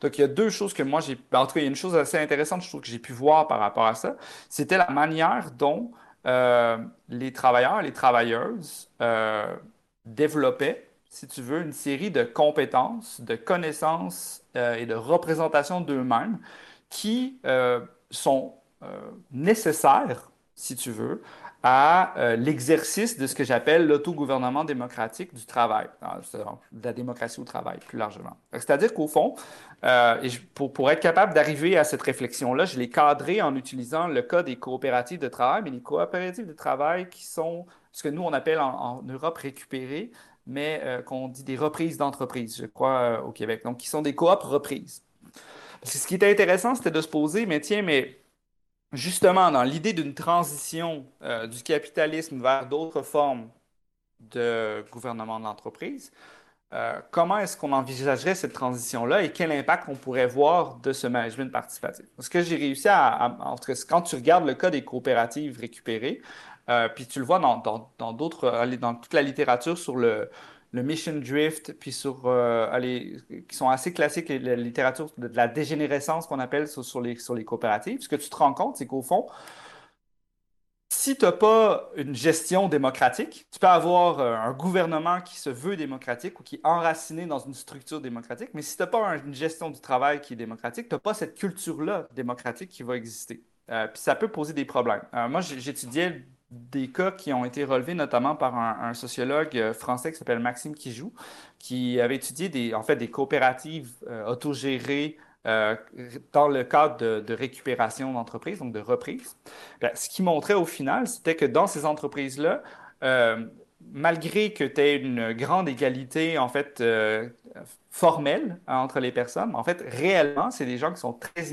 donc, il y a deux choses que moi, j'ai. Ben, en tout cas, il y a une chose assez intéressante, je trouve, que j'ai pu voir par rapport à ça. C'était la manière dont euh, les travailleurs, les travailleuses euh, développaient, si tu veux, une série de compétences, de connaissances euh, et de représentations d'eux-mêmes qui sont nécessaires, si tu veux, à euh, l'exercice de ce que j'appelle l'autogouvernement démocratique du travail, de la démocratie au travail plus largement. C'est-à-dire qu'au fond, euh, pour, être capable d'arriver à cette réflexion-là, je l'ai cadré en utilisant le cas des coopératives de travail, mais les coopératives de travail qui sont ce que nous, on appelle en, Europe récupérées, mais euh, qu'on dit des reprises d'entreprise, je crois, au Québec. Donc, qui sont des coop reprises. Ce qui était intéressant, c'était de se poser, mais tiens, mais justement, dans l'idée d'une transition euh, du capitalisme vers d'autres formes de gouvernement de l'entreprise, euh, comment est-ce qu'on envisagerait cette transition-là et quel impact on pourrait voir de ce management participatif? Ce que j'ai réussi à, quand tu regardes le cas des coopératives récupérées, euh, puis tu le vois dans, dans, dans toute la littérature sur le, le mission drift, puis sur, euh, qui sont assez classiques, la littérature de, la dégénérescence qu'on appelle sur, les, sur les coopératives. Ce que tu te rends compte, c'est qu'au fond, si tu n'as pas une gestion démocratique, tu peux avoir euh, un gouvernement qui se veut démocratique ou qui est enraciné dans une structure démocratique, mais si tu n'as pas une gestion du travail qui est démocratique, tu n'as pas cette culture-là démocratique qui va exister. Euh, puis ça peut poser des problèmes. moi, j'étudiais des cas qui ont été relevés notamment par un, sociologue euh, français qui s'appelle Maxime Kijou, qui avait étudié des, en fait, des coopératives euh, autogérées euh, dans le cadre de, récupération d'entreprises, donc de reprise. Ben, ce qui montrait au final, c'était que dans ces entreprises-là, malgré que tu aies une grande égalité en fait formelle hein, entre les personnes, en fait réellement c'est des gens qui sont très,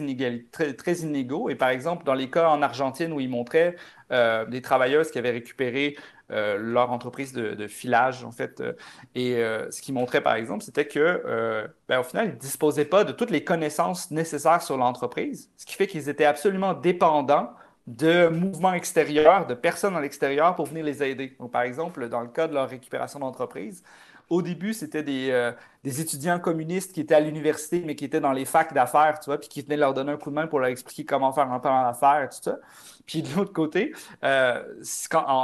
très, très, inégaux. Et par exemple dans les cas en Argentine où ils montraient euh, des travailleuses qui avaient récupéré euh, leur entreprise de, filage, en fait. Euh, et ce qu'ils montraient, par exemple, c'était que, ben, au final, ils ne disposaient pas de toutes les connaissances nécessaires sur l'entreprise, ce qui fait qu'ils étaient absolument dépendants de mouvements extérieurs, de personnes à l'extérieur pour venir les aider. Donc, par exemple, dans le cas de leur récupération d'entreprise, au début, c'était des, euh, des, étudiants communistes qui étaient à l'université, mais qui étaient dans les facs d'affaires, tu vois, puis qui venaient leur donner un coup de main pour leur expliquer comment faire un plan d'affaires, tout ça. Puis de l'autre côté, euh,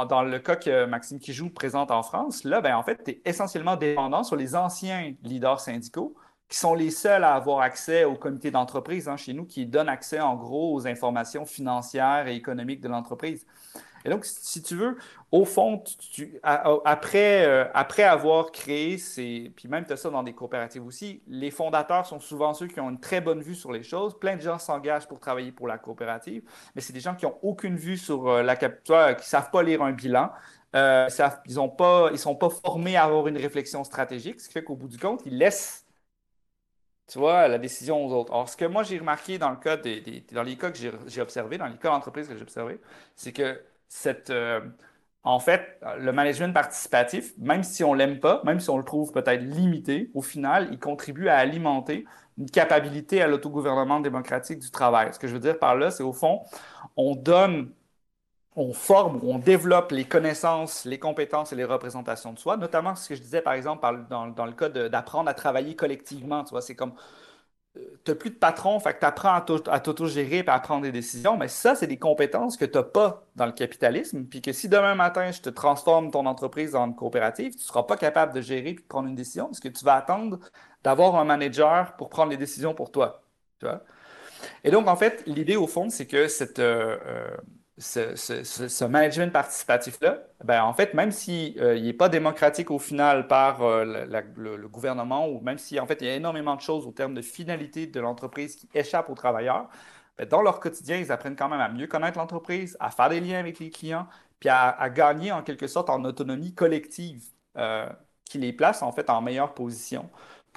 dans le cas que Maxime Kijou présente en France, là, ben, en fait, tu es essentiellement dépendant sur les anciens leaders syndicaux qui sont les seuls à avoir accès au comité d'entreprise hein, chez nous, qui donnent accès en gros aux informations financières et économiques de l'entreprise. Et donc, si tu veux, au fond, après, euh, après avoir créé ces. Puis même, tu as ça dans des coopératives aussi, les fondateurs sont souvent ceux qui ont une très bonne vue sur les choses. Plein de gens s'engagent pour travailler pour la coopérative, mais c'est des gens qui n'ont aucune vue sur euh, la capitale, qui ne savent pas lire un bilan. Euh, ils ne sont pas formés à avoir une réflexion stratégique, ce qui fait qu'au bout du compte, ils laissent tu vois, la décision aux autres. Or, ce que moi j'ai remarqué dans le cas des, dans les cas que j'ai observés, dans les cas d'entreprise que j'ai observés, c'est que euh, en fait, le management participatif, même si on l'aime pas, même si on le trouve peut-être limité, au final, il contribue à alimenter une capacité à l'autogouvernement démocratique du travail. Ce que je veux dire par là, c'est au fond, on donne on forme, on développe les connaissances, les compétences et les représentations de soi, notamment ce que je disais par exemple dans, le cas d'apprendre à travailler collectivement. Tu vois, c'est comme, n'as plus de patron, fait que tu apprends à t'auto-gérer et à prendre des décisions, mais ça, c'est des compétences que tu n'as pas dans le capitalisme, puis que si demain matin, je te transforme ton entreprise en coopérative, tu seras pas capable de gérer et de prendre une décision parce que tu vas attendre d'avoir un manager pour prendre les décisions pour toi. Et donc, en fait, l'idée, au fond, c'est que cette... Euh, euh, ce, management participatif-là, ben, en fait, même s'il n'est euh, pas démocratique au final par euh, le, gouvernement, ou même si en fait il y a énormément de choses au terme de finalité de l'entreprise qui échappent aux travailleurs, ben, dans leur quotidien, ils apprennent quand même à mieux connaître l'entreprise, à faire des liens avec les clients, puis à, gagner en quelque sorte en autonomie collective euh, qui les place en fait en meilleure position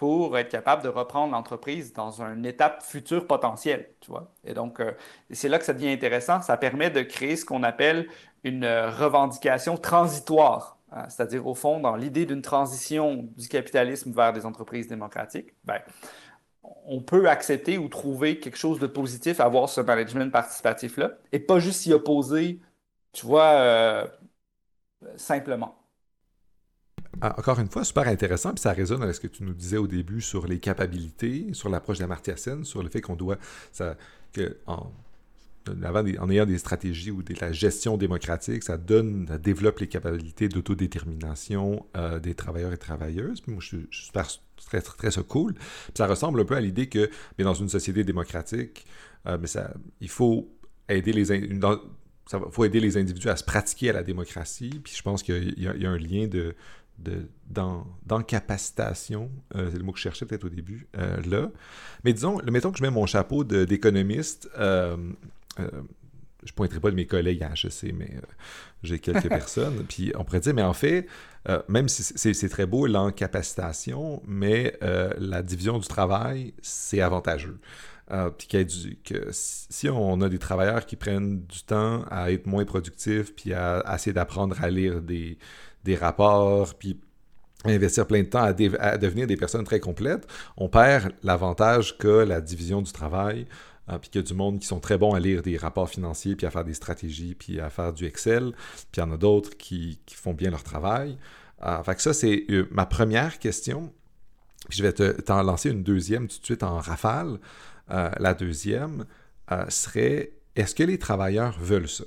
pour être capable de reprendre l'entreprise dans une étape future potentielle, tu vois. Et donc, euh, c'est là que ça devient intéressant. Ça permet de créer ce qu'on appelle une euh, revendication transitoire. Hein. C'est-à-dire, au fond, dans l'idée d'une transition du capitalisme vers des entreprises démocratiques, ben, on peut accepter ou trouver quelque chose de positif à avoir ce management participatif-là et pas juste s'y opposer, tu vois, euh, simplement. Ah, encore une fois, super intéressant, puis ça résonne avec ce que tu nous disais au début sur les capacités, sur l'approche scène, sur le fait qu'on doit, que en, ayant des stratégies ou de la gestion démocratique, ça donne, ça développe les capacités d'autodétermination euh, des travailleurs et travailleuses. moi, je, suis super, très, très, très, cool. ça ressemble un peu à l'idée que, mais dans une société démocratique, euh, mais ça, il faut aider les, ça faut aider les individus à se pratiquer à la démocratie. Puis je pense qu'il y, a un lien de, d'encapacitation, euh, c'est le mot que je cherchais peut-être au début, euh, là. Mais disons, mettons que je mets mon chapeau d'économiste, euh, je ne pointerai pas de mes collègues à HEC, mais j'ai quelques personnes, puis on pourrait dire, mais en fait, même si c'est très beau l'encapacitation, mais la division du travail, c'est avantageux. puis que si on a des travailleurs qui prennent du temps à être moins productifs, puis à essayer d'apprendre à lire des, des rapports, puis investir plein de temps à, devenir des personnes très complètes, on perd l'avantage que la division du travail, hein, puis qu'il y a du monde qui sont très bons à lire des rapports financiers, puis à faire des stratégies, puis à faire du Excel, puis il y en a d'autres qui, font bien leur travail. Euh, ça, c'est euh, ma première question. Je vais t'en lancer une deuxième tout de suite en rafale. Euh, la deuxième serait, est-ce que les travailleurs veulent ça?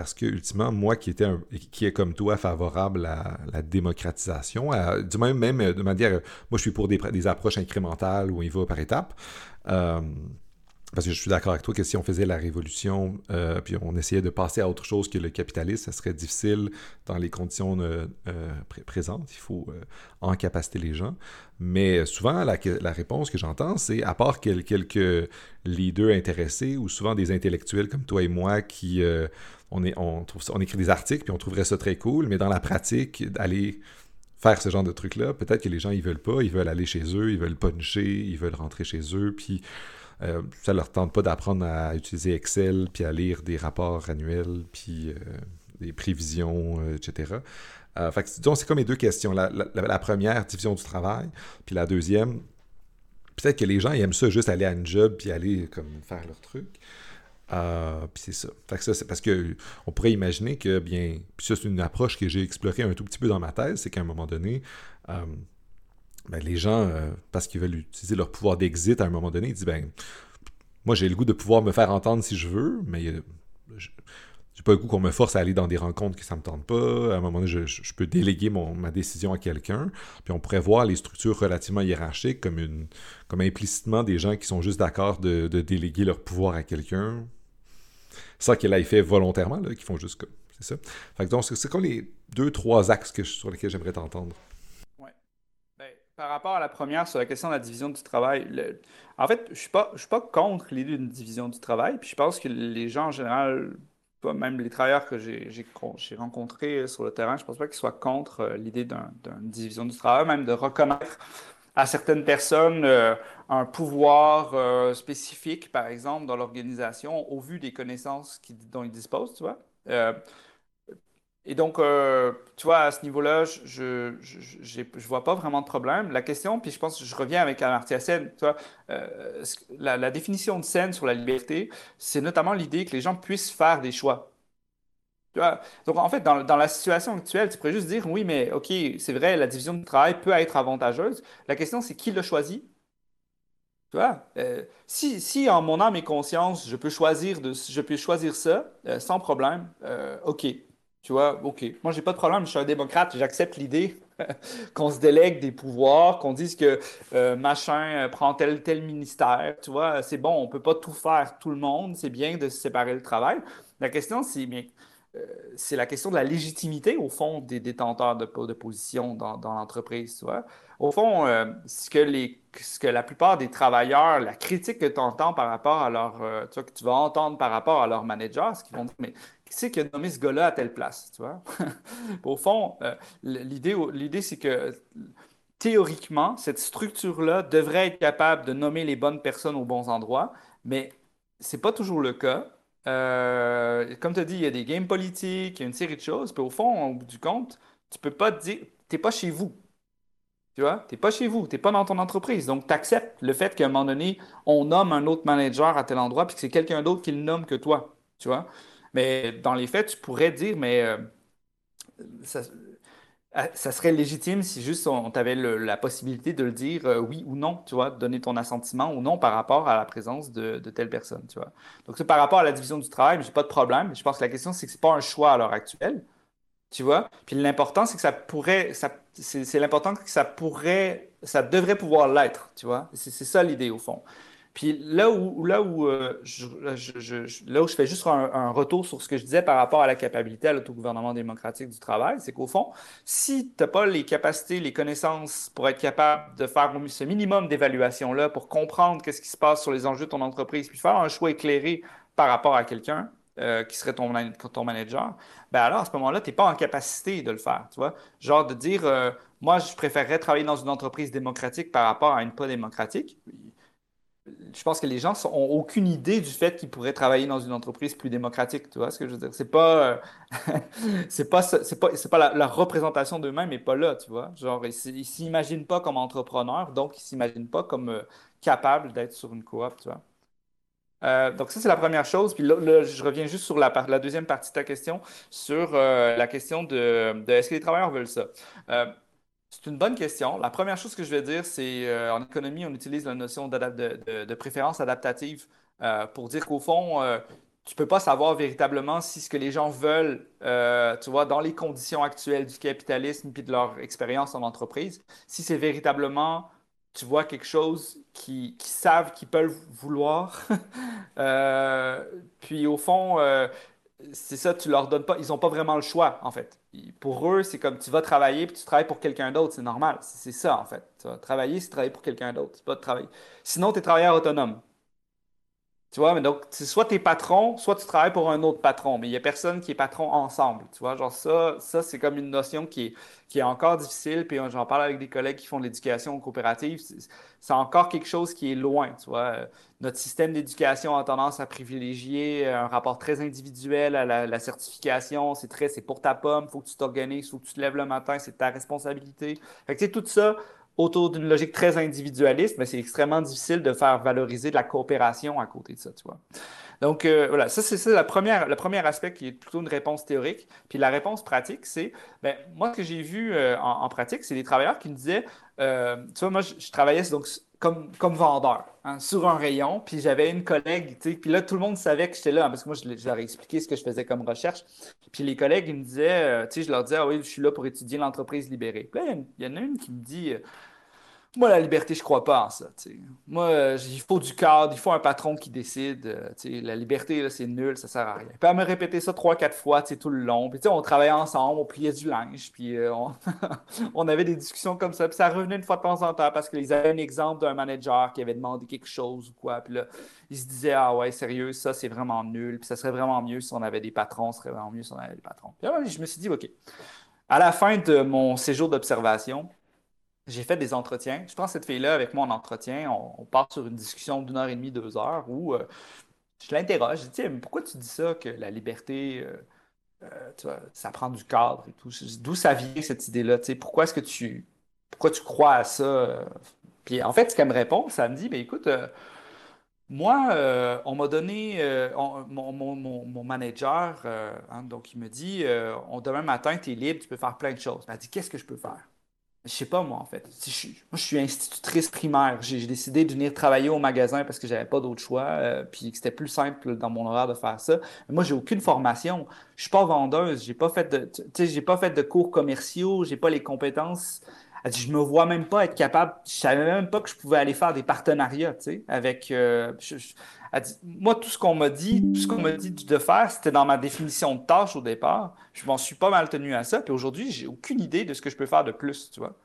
Parce que, ultimement, moi qui, était qui est comme toi favorable à la démocratisation, du même, même de manière, moi je suis pour des, des approches incrémentales où il va par étapes. Euh, parce que je suis d'accord avec toi que si on faisait la révolution, euh, puis on essayait de passer à autre chose que le capitalisme, ça serait difficile dans les conditions euh, euh, présentes. Il faut encapaciter les gens. Mais souvent, la, réponse que j'entends, c'est à part quelques leaders intéressés ou souvent des intellectuels comme toi et moi qui on, écrit des articles puis on trouverait ça très cool, mais dans la pratique, d'aller faire ce genre de trucs-là, peut-être que les gens ils veulent pas, ils veulent aller chez eux, ils veulent puncher, ils veulent rentrer chez eux, puis euh, ça leur tente pas d'apprendre à utiliser Excel, puis à lire des rapports annuels, puis euh, des prévisions, euh, etc. fait c'est comme les deux questions. La, première, division du travail, puis la deuxième, peut-être que les gens aiment ça juste aller à une job, puis aller comme faire leur truc. puis c'est ça. Que ça, parce que on pourrait imaginer que, bien, puis ça, c'est une approche que j'ai explorée un tout petit peu dans ma thèse, c'est qu'à un moment donné, ben, les gens, euh, parce qu'ils veulent utiliser leur pouvoir d'exit à un moment donné, ils disent ben, moi j'ai le goût de pouvoir me faire entendre si je veux, mais euh, j'ai pas le goût qu'on me force à aller dans des rencontres qui ça me tente pas. À un moment donné, je, peux déléguer ma décision à quelqu'un. Puis on pourrait voir les structures relativement hiérarchiques comme, implicitement des gens qui sont juste d'accord de, déléguer leur pouvoir à quelqu'un. Ça qu'elle a fait volontairement, là, qui font juste comme. C'est ça. Fait que donc, c'est comme les deux, trois axes que sur lesquels j'aimerais t'entendre par rapport à la première sur la question de la division du travail, en fait, je ne suis, pas, contre l'idée d'une division du travail. Puis je pense que les gens en général, même les travailleurs que j'ai rencontrés sur le terrain, je ne pense pas qu'ils soient contre euh, l'idée d'une division du travail, même de reconnaître à certaines personnes un pouvoir spécifique, par exemple, dans l'organisation, au vu des connaissances dont ils disposent, tu vois. Et donc, euh, tu vois, à ce niveau-là, je ne vois pas vraiment de problème. La question, puis je pense que je reviens avec Amartya tu vois, euh, la, définition de Sen sur la liberté, c'est notamment l'idée que les gens puissent faire des choix. Tu vois? Donc, en fait, dans, la situation actuelle, tu pourrais juste dire, oui, mais OK, c'est vrai, la division du travail peut être avantageuse. La question, c'est qui l'a choisi? Tu vois, euh, si, si en mon âme et conscience, je peux choisir, de, je peux choisir ça, sans problème, OK. Tu vois, OK. Moi, j'ai pas de problème. Je suis un démocrate. J'accepte l'idée qu'on se délègue des pouvoirs, qu'on dise que euh, machin euh, prend tel tel ministère. Tu vois, c'est bon, on peut pas tout faire tout le monde. C'est bien de se séparer le travail. La question, c'est euh, c'est la question de la légitimité, au fond, des détenteurs de, de position dans, dans l'entreprise. Tu vois. Au fond, ce, que les, ce que la plupart des travailleurs, la critique que tu entends par rapport à leur, tu vois, que tu vas entendre par rapport à leur manager, ce qu'ils vont dire, mais qui c'est qui a nommé ce gars-là à telle place, tu vois? Au fond, euh, l'idée, c'est que théoriquement, cette structure-là devrait être capable de nommer les bonnes personnes aux bons endroits, mais c'est pas toujours le cas. Euh, comme tu as dit, il y a des games politiques, il y a une série de choses, puis au fond, au bout du compte, tu peux pas te dire, t'es pas chez vous. Tu vois, t'es pas chez vous, t'es pas dans ton entreprise. Donc, tu acceptes le fait qu'à un moment donné, on nomme un autre manager à tel endroit, puis que c'est quelqu'un d'autre qui le nomme que toi. Tu vois? Mais dans les faits, tu pourrais dire, mais euh, euh, ça, serait légitime si juste on, t'avait la possibilité de le dire euh, oui ou non, tu vois, de donner ton assentiment ou non par rapport à la présence de, telle personne, tu vois. Donc, c'est par rapport à la division du travail, j'ai pas de problème. Je pense que la question, c'est que c'est pas un choix à l'heure actuelle, tu vois. Puis l'important, c'est que ça pourrait, c'est l'important que ça pourrait, ça devrait pouvoir l'être, tu vois. C'est ça l'idée au fond. Puis là où, là où, euh, je, là où je fais juste un, retour sur ce que je disais par rapport à la capacité à l'autogouvernement démocratique du travail, c'est qu'au fond, si tu n'as pas les capacités, les connaissances pour être capable de faire ce minimum d'évaluation-là, pour comprendre qu'est-ce qui se passe sur les enjeux de ton entreprise, puis faire un choix éclairé par rapport à quelqu'un, euh, qui serait ton, ton manager, ben alors à ce moment-là, tu n'es pas en capacité de le faire. Tu vois? Genre de dire, euh, moi, je préférerais travailler dans une entreprise démocratique par rapport à une pas démocratique je pense que les gens n'ont aucune idée du fait qu'ils pourraient travailler dans une entreprise plus démocratique. Tu vois ce que je veux dire? C'est pas, euh, c'est pas, c'est pas, c'est pas la, représentation d'eux-mêmes n'est pas là, tu vois? Genre, ils ne s'imaginent pas comme entrepreneurs, donc ils ne s'imaginent pas comme euh, capables d'être sur une coop, tu vois? Euh, donc ça, c'est la première chose. Puis là, je reviens juste sur la, la, deuxième partie de ta question, sur la question de est-ce que les travailleurs veulent ça? C'est une bonne question. La première chose que je vais dire, c'est euh, en économie, on utilise la notion de, préférence adaptative euh, pour dire qu'au fond, euh, tu ne peux pas savoir véritablement si ce que les gens veulent, tu vois, dans les conditions actuelles du capitalisme puis de leur expérience en entreprise, si c'est véritablement, tu vois, quelque chose qui, qui savent qu'ils peuvent vouloir. puis au fond, c'est ça, tu leur donnes pas, ils n'ont pas vraiment le choix, en fait. Pour eux, c'est comme tu vas travailler puis tu travailles pour quelqu'un d'autre, c'est normal. C'est ça, en fait. Tu vas travailler, c'est travailler pour quelqu'un d'autre, c'est pas de travailler. Sinon, tu es travailleur autonome. Tu vois, mais donc, soit tu es patron, soit tu travailles pour un autre patron, mais il n'y a personne qui est patron ensemble. Tu vois, genre ça, ça c'est comme une notion qui est, qui est encore difficile. Puis j'en parle avec des collègues qui font de l'éducation coopérative. C'est encore quelque chose qui est loin. Tu vois, notre système d'éducation a tendance à privilégier un rapport très individuel à la, certification. C'est très, c'est pour ta pomme, faut que tu t'organises, faut que tu te lèves le matin, c'est ta responsabilité. Fait que, tout ça, autour d'une logique très individualiste, mais c'est extrêmement difficile de faire valoriser de la coopération à côté de ça, tu vois. Donc, euh, voilà, ça, c'est le premier aspect qui est plutôt une réponse théorique. Puis la réponse pratique, c'est, ben, moi, ce que j'ai vu euh, en, pratique, c'est des travailleurs qui me disaient, euh, tu vois, moi, je, travaillais donc comme, comme vendeur hein, sur un rayon, puis j'avais une collègue, tu sais, puis là, tout le monde savait que j'étais là, parce que moi, je, leur ai expliqué ce que je faisais comme recherche. Puis les collègues, ils me disaient, tu sais, je leur disais, ah oui, je suis là pour étudier l'entreprise libérée. Puis là, il y en a une qui me dit, moi, la liberté, je crois pas en ça. Moi, euh, il faut du cadre, il faut un patron qui décide. Euh, la liberté, c'est nul, ça sert à rien. Puis elle me répéter ça trois, quatre fois tout le long. Puis on travaillait ensemble, on pliait du linge, puis euh, on... avait des discussions comme ça. Puis ça revenait une fois de temps en temps parce qu'ils avaient un exemple d'un manager qui avait demandé quelque chose ou quoi. Puis là, ils se disaient Ah ouais, sérieux, ça c'est vraiment nul. Puis ça serait vraiment mieux si on avait des patrons, ce serait vraiment mieux si on avait des patrons. Puis là, je me suis dit OK. À la fin de mon séjour d'observation, j'ai fait des entretiens. Je prends cette fille-là avec moi en entretien. On, part sur une discussion d'une heure et demie, deux heures où euh, je l'interroge. Je dis, mais pourquoi tu dis ça, que la liberté, tu vois, ça prend du cadre et tout? D'où ça vient, cette idée-là? Pourquoi est-ce que tu, pourquoi tu crois à ça? Puis en fait, ce qu'elle me répond, ça me dit, ben écoute, moi, euh, on m'a donné, euh, mon, manager, euh, hein, donc il me dit, on, demain matin, tu es libre, tu peux faire plein de choses. Elle dit, qu'est-ce que je peux faire? Je sais pas, moi, en fait. moi, je suis institutrice primaire. J'ai décidé de venir travailler au magasin parce que j'avais pas d'autre choix, puis que c'était plus simple dans mon horaire de faire ça. Mais moi, j'ai aucune formation. Je suis pas vendeuse. J'ai pas fait de, j'ai pas fait de cours commerciaux. J'ai pas les compétences elle dit, je me vois même pas être capable, je savais même pas que je pouvais aller faire des partenariats, tu sais, avec. Euh, elle dit, moi, tout ce qu'on m'a dit, tout ce qu'on m'a dit de faire, c'était dans ma définition de tâche au départ. Je m'en suis pas mal tenu à ça. Puis aujourd'hui, j'ai aucune idée de ce que je peux faire de plus, tu vois.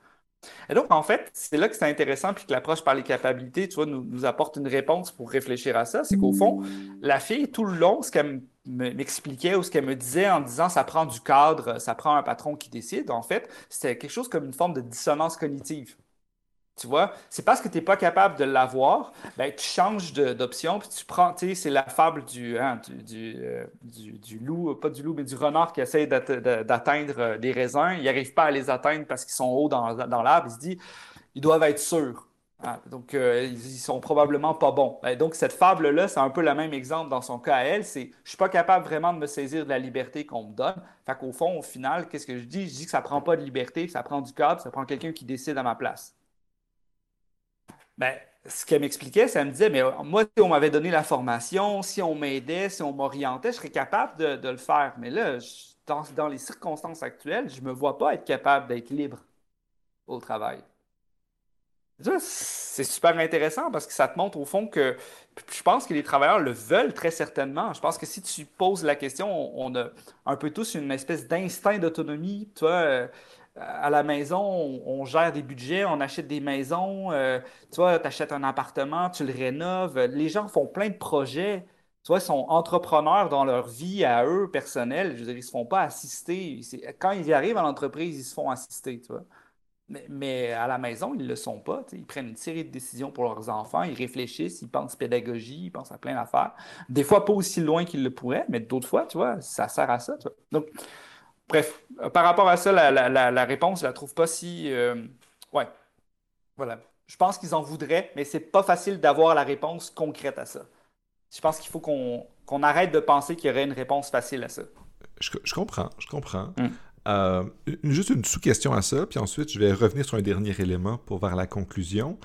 Et donc, en fait, c'est là que c'est intéressant, puis que l'approche par les capacités, tu vois, nous, apporte une réponse pour réfléchir à ça. C'est qu'au fond, la fille, tout le long, ce qu'elle m'expliquait ou ce qu'elle me disait en disant ça prend du cadre, ça prend un patron qui décide, en fait, c'était quelque chose comme une forme de dissonance cognitive. Tu vois, c'est parce que tu n'es pas capable de l'avoir, ben, tu changes d'option, puis tu prends, tu sais, c'est la fable du, hein, euh, loup, pas du loup, mais du renard qui essaie d'atteindre euh, des raisins. Il n'arrive pas à les atteindre parce qu'ils sont hauts dans, dans l'arbre. Il se dit, ils doivent être sûrs. Hein. donc, euh, ils, ils, sont probablement pas bons. Ben, donc, cette fable-là, c'est un peu le même exemple dans son cas à elle. C'est, je suis pas capable vraiment de me saisir de la liberté qu'on me donne. Fait qu'au fond, au final, qu'est-ce que je dis? Je dis que ça prend pas de liberté, ça prend du cadre, ça prend quelqu'un qui décide à ma place. Ben, ce qu'elle m'expliquait, ça me disait, mais moi, si on m'avait donné la formation, si on m'aidait, si on m'orientait, je serais capable de, le faire. Mais là, dans, les circonstances actuelles, je ne me vois pas être capable d'être libre au travail. C'est super intéressant parce que ça te montre au fond que je pense que les travailleurs le veulent très certainement. Je pense que si tu poses la question, on, a un peu tous une espèce d'instinct d'autonomie. Euh, à la maison, on, gère des budgets, on achète des maisons, euh, tu achètes un appartement, tu le rénoves. Les gens font plein de projets. Tu sont entrepreneurs dans leur vie à eux, personnelle. Je veux dire, ils ne se font pas assister. Quand ils arrivent à l'entreprise, ils se font assister, tu vois. Mais, à la maison, ils ne le sont pas. Ils prennent une série de décisions pour leurs enfants, ils réfléchissent, ils pensent pédagogie, ils pensent à plein d'affaires. Des fois, pas aussi loin qu'ils le pourraient, mais d'autres fois, tu vois, ça sert à ça. Tu vois. Donc, Bref, euh, par rapport à ça, la, réponse, je la trouve pas si. Euh, ouais. Voilà. Je pense qu'ils en voudraient, mais c'est pas facile d'avoir la réponse concrète à ça. Je pense qu'il faut qu'on arrête de penser qu'il y aurait une réponse facile à ça. Je, comprends, je comprends. Mm. Euh, juste une sous-question à ça, puis ensuite je vais revenir sur un dernier élément pour voir la conclusion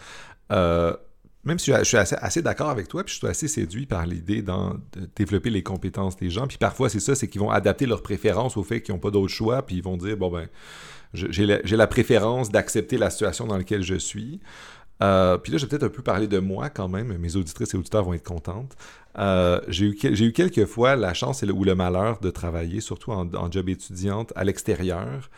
même si je suis assez, d'accord avec toi, puis je suis assez séduit par l'idée de développer les compétences des gens. Puis parfois, c'est ça, c'est qu'ils vont adapter leurs préférences au fait qu'ils n'ont pas d'autre choix, puis ils vont dire, bon ben, j'ai la, préférence d'accepter la situation dans laquelle je suis. Euh, puis là, je vais peut-être un peu parler de moi quand même. Mes auditrices et auditeurs vont être contentes. Euh, j'ai eu, eu, quelques fois la chance ou le malheur de travailler, surtout en, job étudiante, à l'extérieur.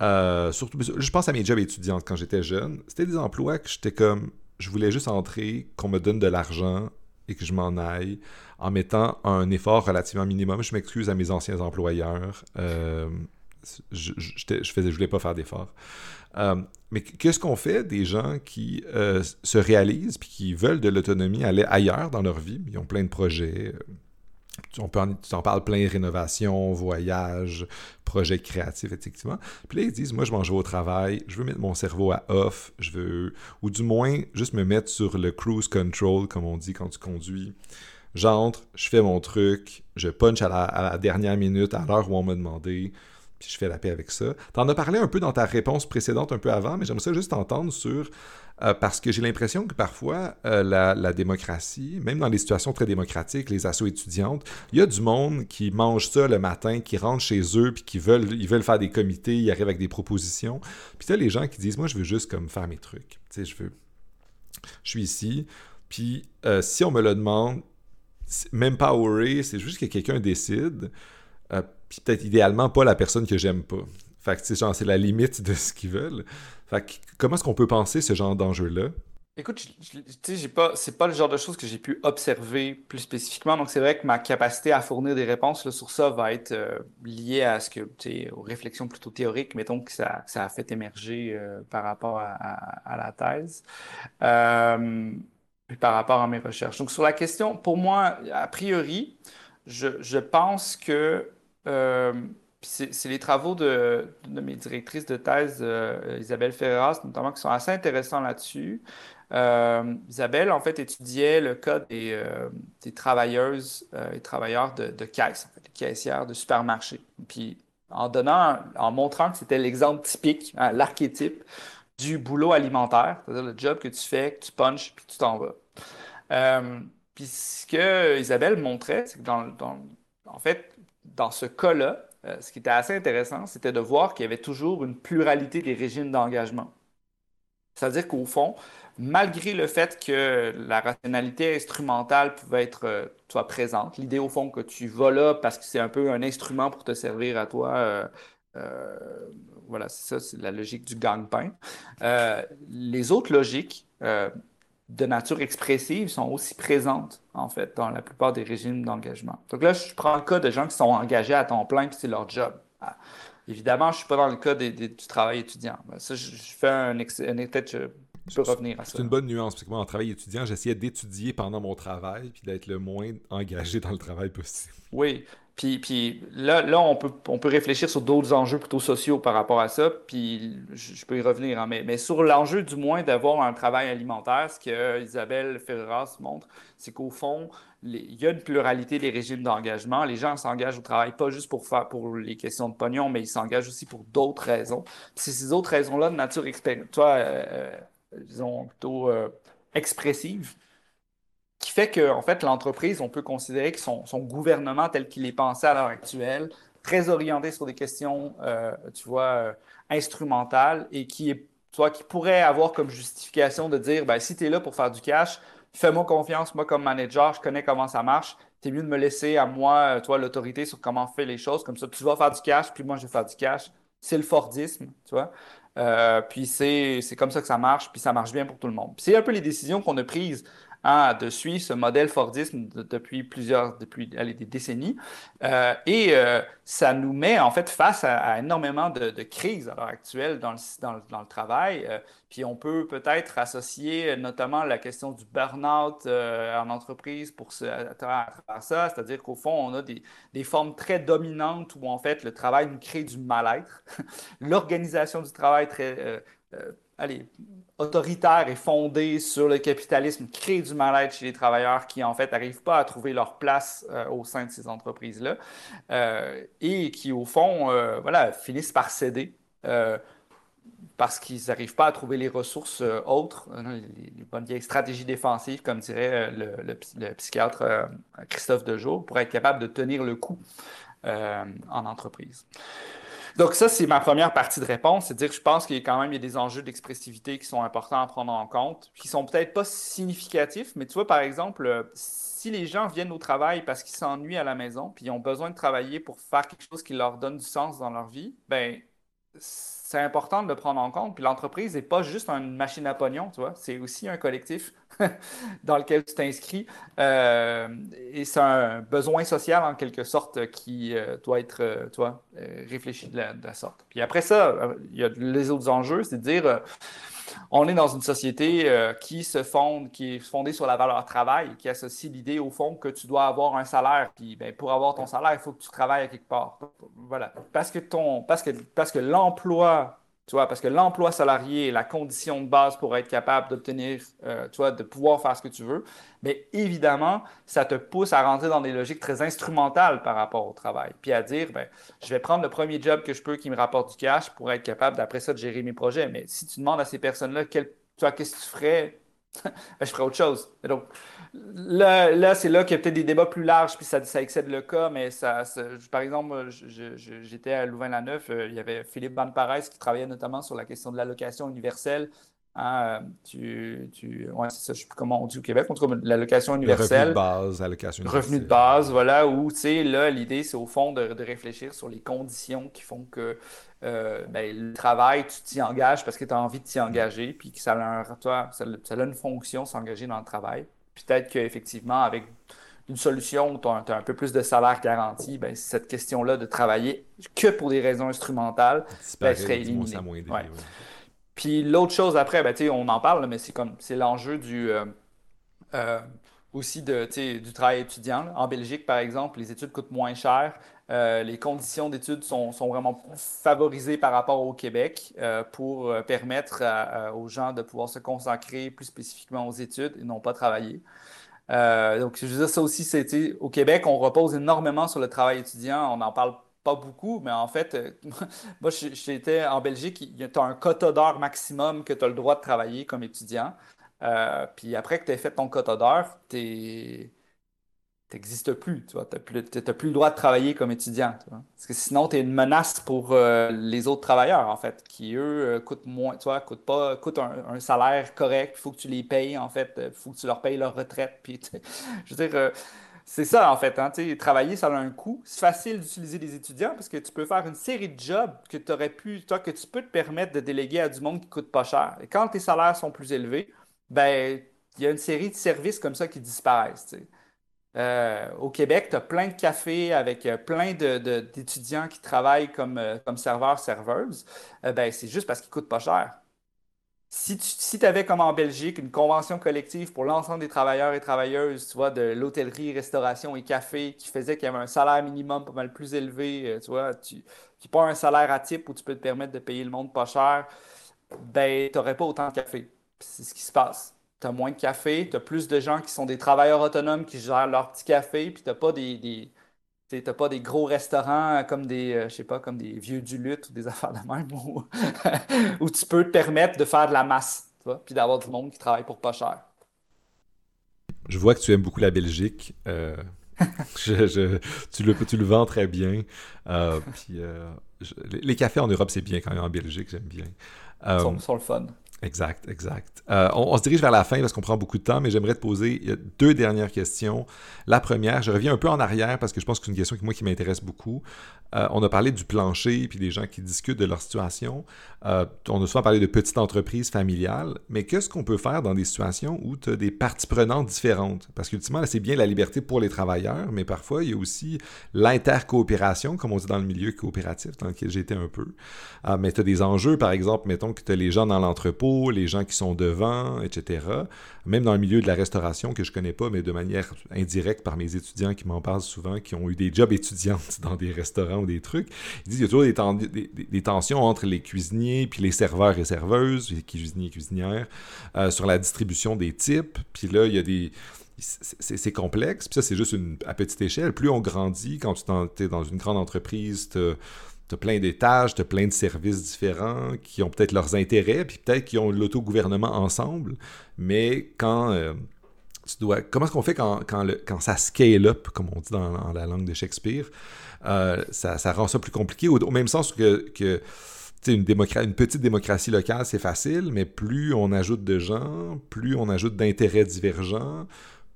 Euh, je pense à mes jobs étudiantes quand j'étais jeune. C'était des emplois que j'étais comme je voulais juste entrer, qu'on me donne de l'argent et que je m'en aille en mettant un effort relativement minimum. Je m'excuse à mes anciens employeurs. Euh, je, je, faisais, je voulais pas faire d'efforts. Euh, mais qu'est-ce qu'on fait des gens qui euh, se réalisent puis qui veulent de l'autonomie, aller ailleurs dans leur vie? Ils ont plein de projets on peut tu en parles plein, rénovation, voyage, projet créatif, effectivement. Puis là, ils disent, moi, je m'en vais au travail, je veux mettre mon cerveau à off, je veux, ou du moins, juste me mettre sur le cruise control, comme on dit quand tu conduis. J'entre, je fais mon truc, je punch à la, dernière minute, à l'heure où on m'a demandé, puis je fais la paix avec ça. Tu en as parlé un peu dans ta réponse précédente, un peu avant, mais j'aimerais ça juste entendre sur euh, parce que j'ai l'impression que parfois, euh, la, démocratie, même dans des situations très démocratiques, les assos étudiantes, il y a du monde qui mange ça le matin, qui rentre chez eux, puis qui veulent, ils veulent faire des comités, ils arrivent avec des propositions. Puis tu as les gens qui disent, moi, je veux juste comme faire mes trucs. Tu sais, je veux... Je suis ici, puis euh, si on me le demande, même pas worry, c'est juste que quelqu'un décide, puis peut-être idéalement pas la personne que j'aime pas. Fait que, c'est la limite de ce qu'ils veulent. Fait comment est-ce qu'on peut penser ce genre d'enjeu-là? Écoute, tu sais, j'ai pas, c'est pas le genre de choses que j'ai pu observer plus spécifiquement. Donc, c'est vrai que ma capacité à fournir des réponses là, sur ça va être euh, liée à ce que, tu sais, aux réflexions plutôt théoriques, mettons, que ça, que ça a fait émerger euh, par rapport à, la thèse, euh, puis par rapport à mes recherches. Donc, sur la question, pour moi, a priori, je pense que euh, c'est les travaux de, de mes directrices de thèse, euh, Isabelle Ferreras, notamment, qui sont assez intéressants là-dessus. Euh, Isabelle, en fait, étudiait le cas des, des travailleuses et travailleurs de, de caisse, en fait, les caissières de supermarché. Puis, en donnant, en montrant que c'était l'exemple typique, hein, l'archétype du boulot alimentaire, c'est-à-dire le job que tu fais, que tu punches, puis tu t'en vas. Puis ce que Isabelle montrait, c'est que dans, dans- en fait, dans ce cas-là, euh, ce qui était assez intéressant, c'était de voir qu'il y avait toujours une pluralité des régimes d'engagement. C'est-à-dire qu'au fond, malgré le fait que la rationalité instrumentale pouvait être, euh, présente, l'idée au fond que tu vas là parce que c'est un peu un instrument pour te servir à toi, euh, voilà, c'est ça, c'est la logique du gagne-pain. Euh, les autres logiques de nature expressive sont aussi présentes, en fait, dans la plupart des régimes d'engagement. Donc là, je prends le cas de gens qui sont engagés à temps plein, puis c'est leur job. Ah, Évidemment, je ne suis pas dans le cas des- des- du travail étudiant. Ben, Ça, je, je fais un, ex- un- peut-être je, je peux revenir à C'est ça. une bonne nuance, parce que moi, en travail étudiant, j'essayais d'étudier pendant mon travail, puis d'être le moins engagé dans le travail possible. Oui, puis, là, là on peut, on peut réfléchir sur d'autres enjeux plutôt sociaux par rapport à ça, puis je, peux y revenir, hein, mais, mais sur l'enjeu du moins d'avoir un travail alimentaire, ce que Isabelle Ferreras montre, c'est qu'au fond, les- il y a une pluralité des régimes d'engagement. Les gens s'engagent au travail pas juste pour faire pour les questions de pognon, mais ils s'engagent aussi pour d'autres raisons. C'est ces autres raisons-là de nature toi, euh, euh, disons plutôt euh, expressive qui fait que, en fait, l'entreprise, on peut considérer que son, gouvernement tel qu'il est pensé à l'heure actuelle, très orienté sur des questions, euh, tu vois, euh, instrumentales et qui tu vois, qui pourrait avoir comme justification de dire, ben, si tu es là pour faire du cash, fais-moi confiance, moi comme manager, je connais comment ça marche. C'est mieux de me laisser à moi, euh, toi, l'autorité sur comment fait les choses. Comme ça, tu vas faire du cash, puis moi, je vais faire du cash. C'est le Fordisme, tu vois. Puis c'est comme ça que ça marche, puis ça marche bien pour tout le monde. C'est un peu les décisions qu'on a prises de suivre ce modèle Fordisme de- depuis plusieurs, depuis allez, des décennies. Euh, et euh, ça nous met en fait face à, énormément de, crises à l'heure actuelle dans le, dans le, dans le travail. Euh, puis on peut peut-être associer notamment la question du burn-out en entreprise pour ce, à travers ça, c'est-à-dire qu'au fond, on a des, des formes très dominantes où en fait le travail nous crée du mal-être. L'organisation du travail très, euh, euh, allez, autoritaire et fondée sur le capitalisme crée du mal-être chez les travailleurs qui, en fait, n'arrivent pas à trouver leur place euh, au sein de ces entreprises-là euh, et qui, au fond, euh, voilà, finissent par céder. parce qu'ils n'arrivent pas à trouver les ressources autres, les, bonnes vieilles stratégies défensives, comme dirait le, le psy- le psychiatre Christophe Dejour, pour être capable de tenir le coup en entreprise. Donc ça, c'est ma première partie de réponse, c'est de dire que je pense qu'il y a quand même des enjeux d'expressivité qui sont importants à prendre en compte, qui sont peut-être pas significatifs, mais tu vois, par exemple, euh, si les gens viennent au travail parce qu'ils s'ennuient à la maison, puis ils ont besoin de travailler pour faire quelque chose qui leur donne du sens dans leur vie, ben c'est important de le prendre en compte. Puis l'entreprise n'est pas juste une machine à pognon, tu vois, c'est aussi un collectif dans lequel tu t'inscris. Euh, et c'est un besoin social, en quelque sorte, qui euh, doit être, euh, tu vois, réfléchi de la, de la sorte. Puis après ça, il y a les autres enjeux, c'est de dire, on est dans une société euh, qui se fonde, qui est fondée sur la valeur travail, qui associe l'idée, au fond, que tu dois avoir un salaire. Puis ben, pour avoir ton salaire, il faut que tu travailles à quelque part. Voilà. Parce que ton, parce que, parce que l'emploi, tu parce que l'emploi salarié est la condition de base pour être capable d'obtenir, euh, tu vois, de pouvoir faire ce que tu veux. Mais évidemment, ça te pousse à rentrer dans des logiques très instrumentales par rapport au travail. Puis à dire, ben, je vais prendre le premier job que je peux qui me rapporte du cash pour être capable, d'après ça, de gérer mes projets. Mais si tu demandes à ces personnes-là, quel, tu vois, qu'est-ce que tu ferais? Ben, je ferais autre chose. Donc, là, là c'est là qu'il y a peut-être des débats plus larges, puis ça, ça excède le cas, mais ça, par exemple, j'étais à Louvain-la-Neuve, euh, il y avait Philippe Van qui travaillait notamment sur la question de l'allocation universelle Hein, tu, tu, ouais, c'est ça, je sais plus comment on dit au Québec, on trouve l'allocation Le revenu universelle. de base, allocation Revenu de universelle. base, voilà, où, tu sais, là, l'idée, c'est au fond de, de réfléchir sur les conditions qui font que euh, ben, le travail, tu t'y engages parce que tu as envie de t'y engager, puis que ça a, un- toi, ça, ça a une fonction, s'engager dans le travail. Puis Peut-être qu'effectivement, avec une solution où tu as, un peu plus de salaire garanti, ben, cette question-là de travailler que pour des raisons instrumentales, ben, serait éliminée. Ouais. ouais. Puis l'autre chose après, ben, on en parle, mais c'est comme c'est l'enjeu du euh, euh, aussi du travail étudiant. En Belgique, par exemple, les études coûtent moins cher. Euh, les conditions d'études sont, sont vraiment favorisées par rapport au Québec pour permettre aux gens de pouvoir se consacrer plus spécifiquement aux études et non pas travailler. Donc, je veux dire, ça aussi, c'est, au Québec, on repose énormément sur le travail étudiant. On n'en parle pas beaucoup, mais en fait, euh, moi, j'étais en Belgique, tu as un quota d'heures maximum que tu as le droit de travailler comme étudiant. Euh, puis après que tu aies fait ton quota d'heures, tu n'existes plus, tu n'as plus, plus le droit de travailler comme étudiant. Parce que sinon, tu es une menace pour euh, les autres travailleurs, en fait, qui, eux, coûtent moins, tu vois, coûtent pas, coûtent un, un salaire correct. Il faut que tu les payes, en fait. Il faut que tu leur payes leur retraite. Puis, je veux dire, c'est ça, en fait. Hein, travailler, ça a un coût. C'est facile d'utiliser les étudiants parce que tu peux faire une série de jobs que tu aurais pu, toi, que tu peux te permettre de déléguer à du monde qui coûte pas cher. Et quand tes salaires sont plus élevés, ben, il y a une série de services comme ça qui disparaissent. Euh, au Québec, tu as plein de cafés avec euh, plein d'étudiants qui travaillent comme, euh, comme serveurs, serveuses. Ben, c'est juste parce qu'ils coûtent pas cher. Si tu si avais comme en Belgique une convention collective pour l'ensemble des travailleurs et travailleuses, tu vois, de l'hôtellerie, restauration et café, qui faisait qu'il y avait un salaire minimum pas mal plus élevé, euh, tu vois, tu, qui pas un salaire à type où tu peux te permettre de payer le monde pas cher, ben, tu n'aurais pas autant de café. C'est ce qui se passe. Tu as moins de café, tu as plus de gens qui sont des travailleurs autonomes qui gèrent leur petit café, puis tu n'as pas des, des, tu t'as pas des gros restaurants comme des, euh, je sais pas, comme des vieux du lutte ou des affaires de même où, où tu peux te permettre de faire de la masse, tu vois, puis d'avoir du monde qui travaille pour pas cher. Je vois que tu aimes beaucoup la Belgique. euh, je- je- tu, le, tu le vends très bien. Euh, puis, euh, je- les, les cafés en Europe, c'est bien quand même. En Belgique, j'aime bien. Ils Euh, sont, sont le fun. Exact, exact. Euh, on, se dirige vers la fin parce qu'on prend beaucoup de temps, mais j'aimerais te poser deux dernières questions. La première, je reviens un peu en arrière parce que je pense que c'est une question qui, moi, qui m'intéresse beaucoup. Euh, on a parlé du plancher puis des gens qui discutent de leur situation. Euh, on a souvent parlé de petites entreprises familiales, mais qu'est-ce qu'on peut faire dans des situations où tu as des parties prenantes différentes? Parce qu'ultimement, c'est bien la liberté pour les travailleurs, mais parfois, il y a aussi l'intercoopération, comme on dit dans le milieu coopératif dans lequel j'étais un peu. Ah, mais tu as des enjeux, par exemple, mettons que tu as les gens dans l'entrepôt, les gens qui sont devant, etc. Même dans le milieu de la restauration, que je connais pas, mais de manière indirecte par mes étudiants qui m'en parlent souvent, qui ont eu des jobs étudiantes dans des restaurants des trucs, ils disent qu'il y a toujours des, ten- des- des- des tensions entre les cuisiniers puis les serveurs et serveuses, les cuisiniers et cuisinières, euh, sur la distribution des types. Puis là, il y a des c'est complexe, puis ça, c'est juste à petite échelle. Plus on grandit, quand tu es dans une grande entreprise, tu as plein d'étages, tu as plein de services différents qui ont peut-être leurs intérêts, puis peut-être qui ont l'autogouvernement ensemble, mais quand euh, tu dois... Comment est-ce qu'on fait quand, quand, ça scale up, comme on dit dans la langue de Shakespeare? Euh, ça, rend ça plus compliqué, au, même sens que... que une, une petite démocratie locale, c'est facile, mais plus on ajoute de gens, plus on ajoute d'intérêts divergents,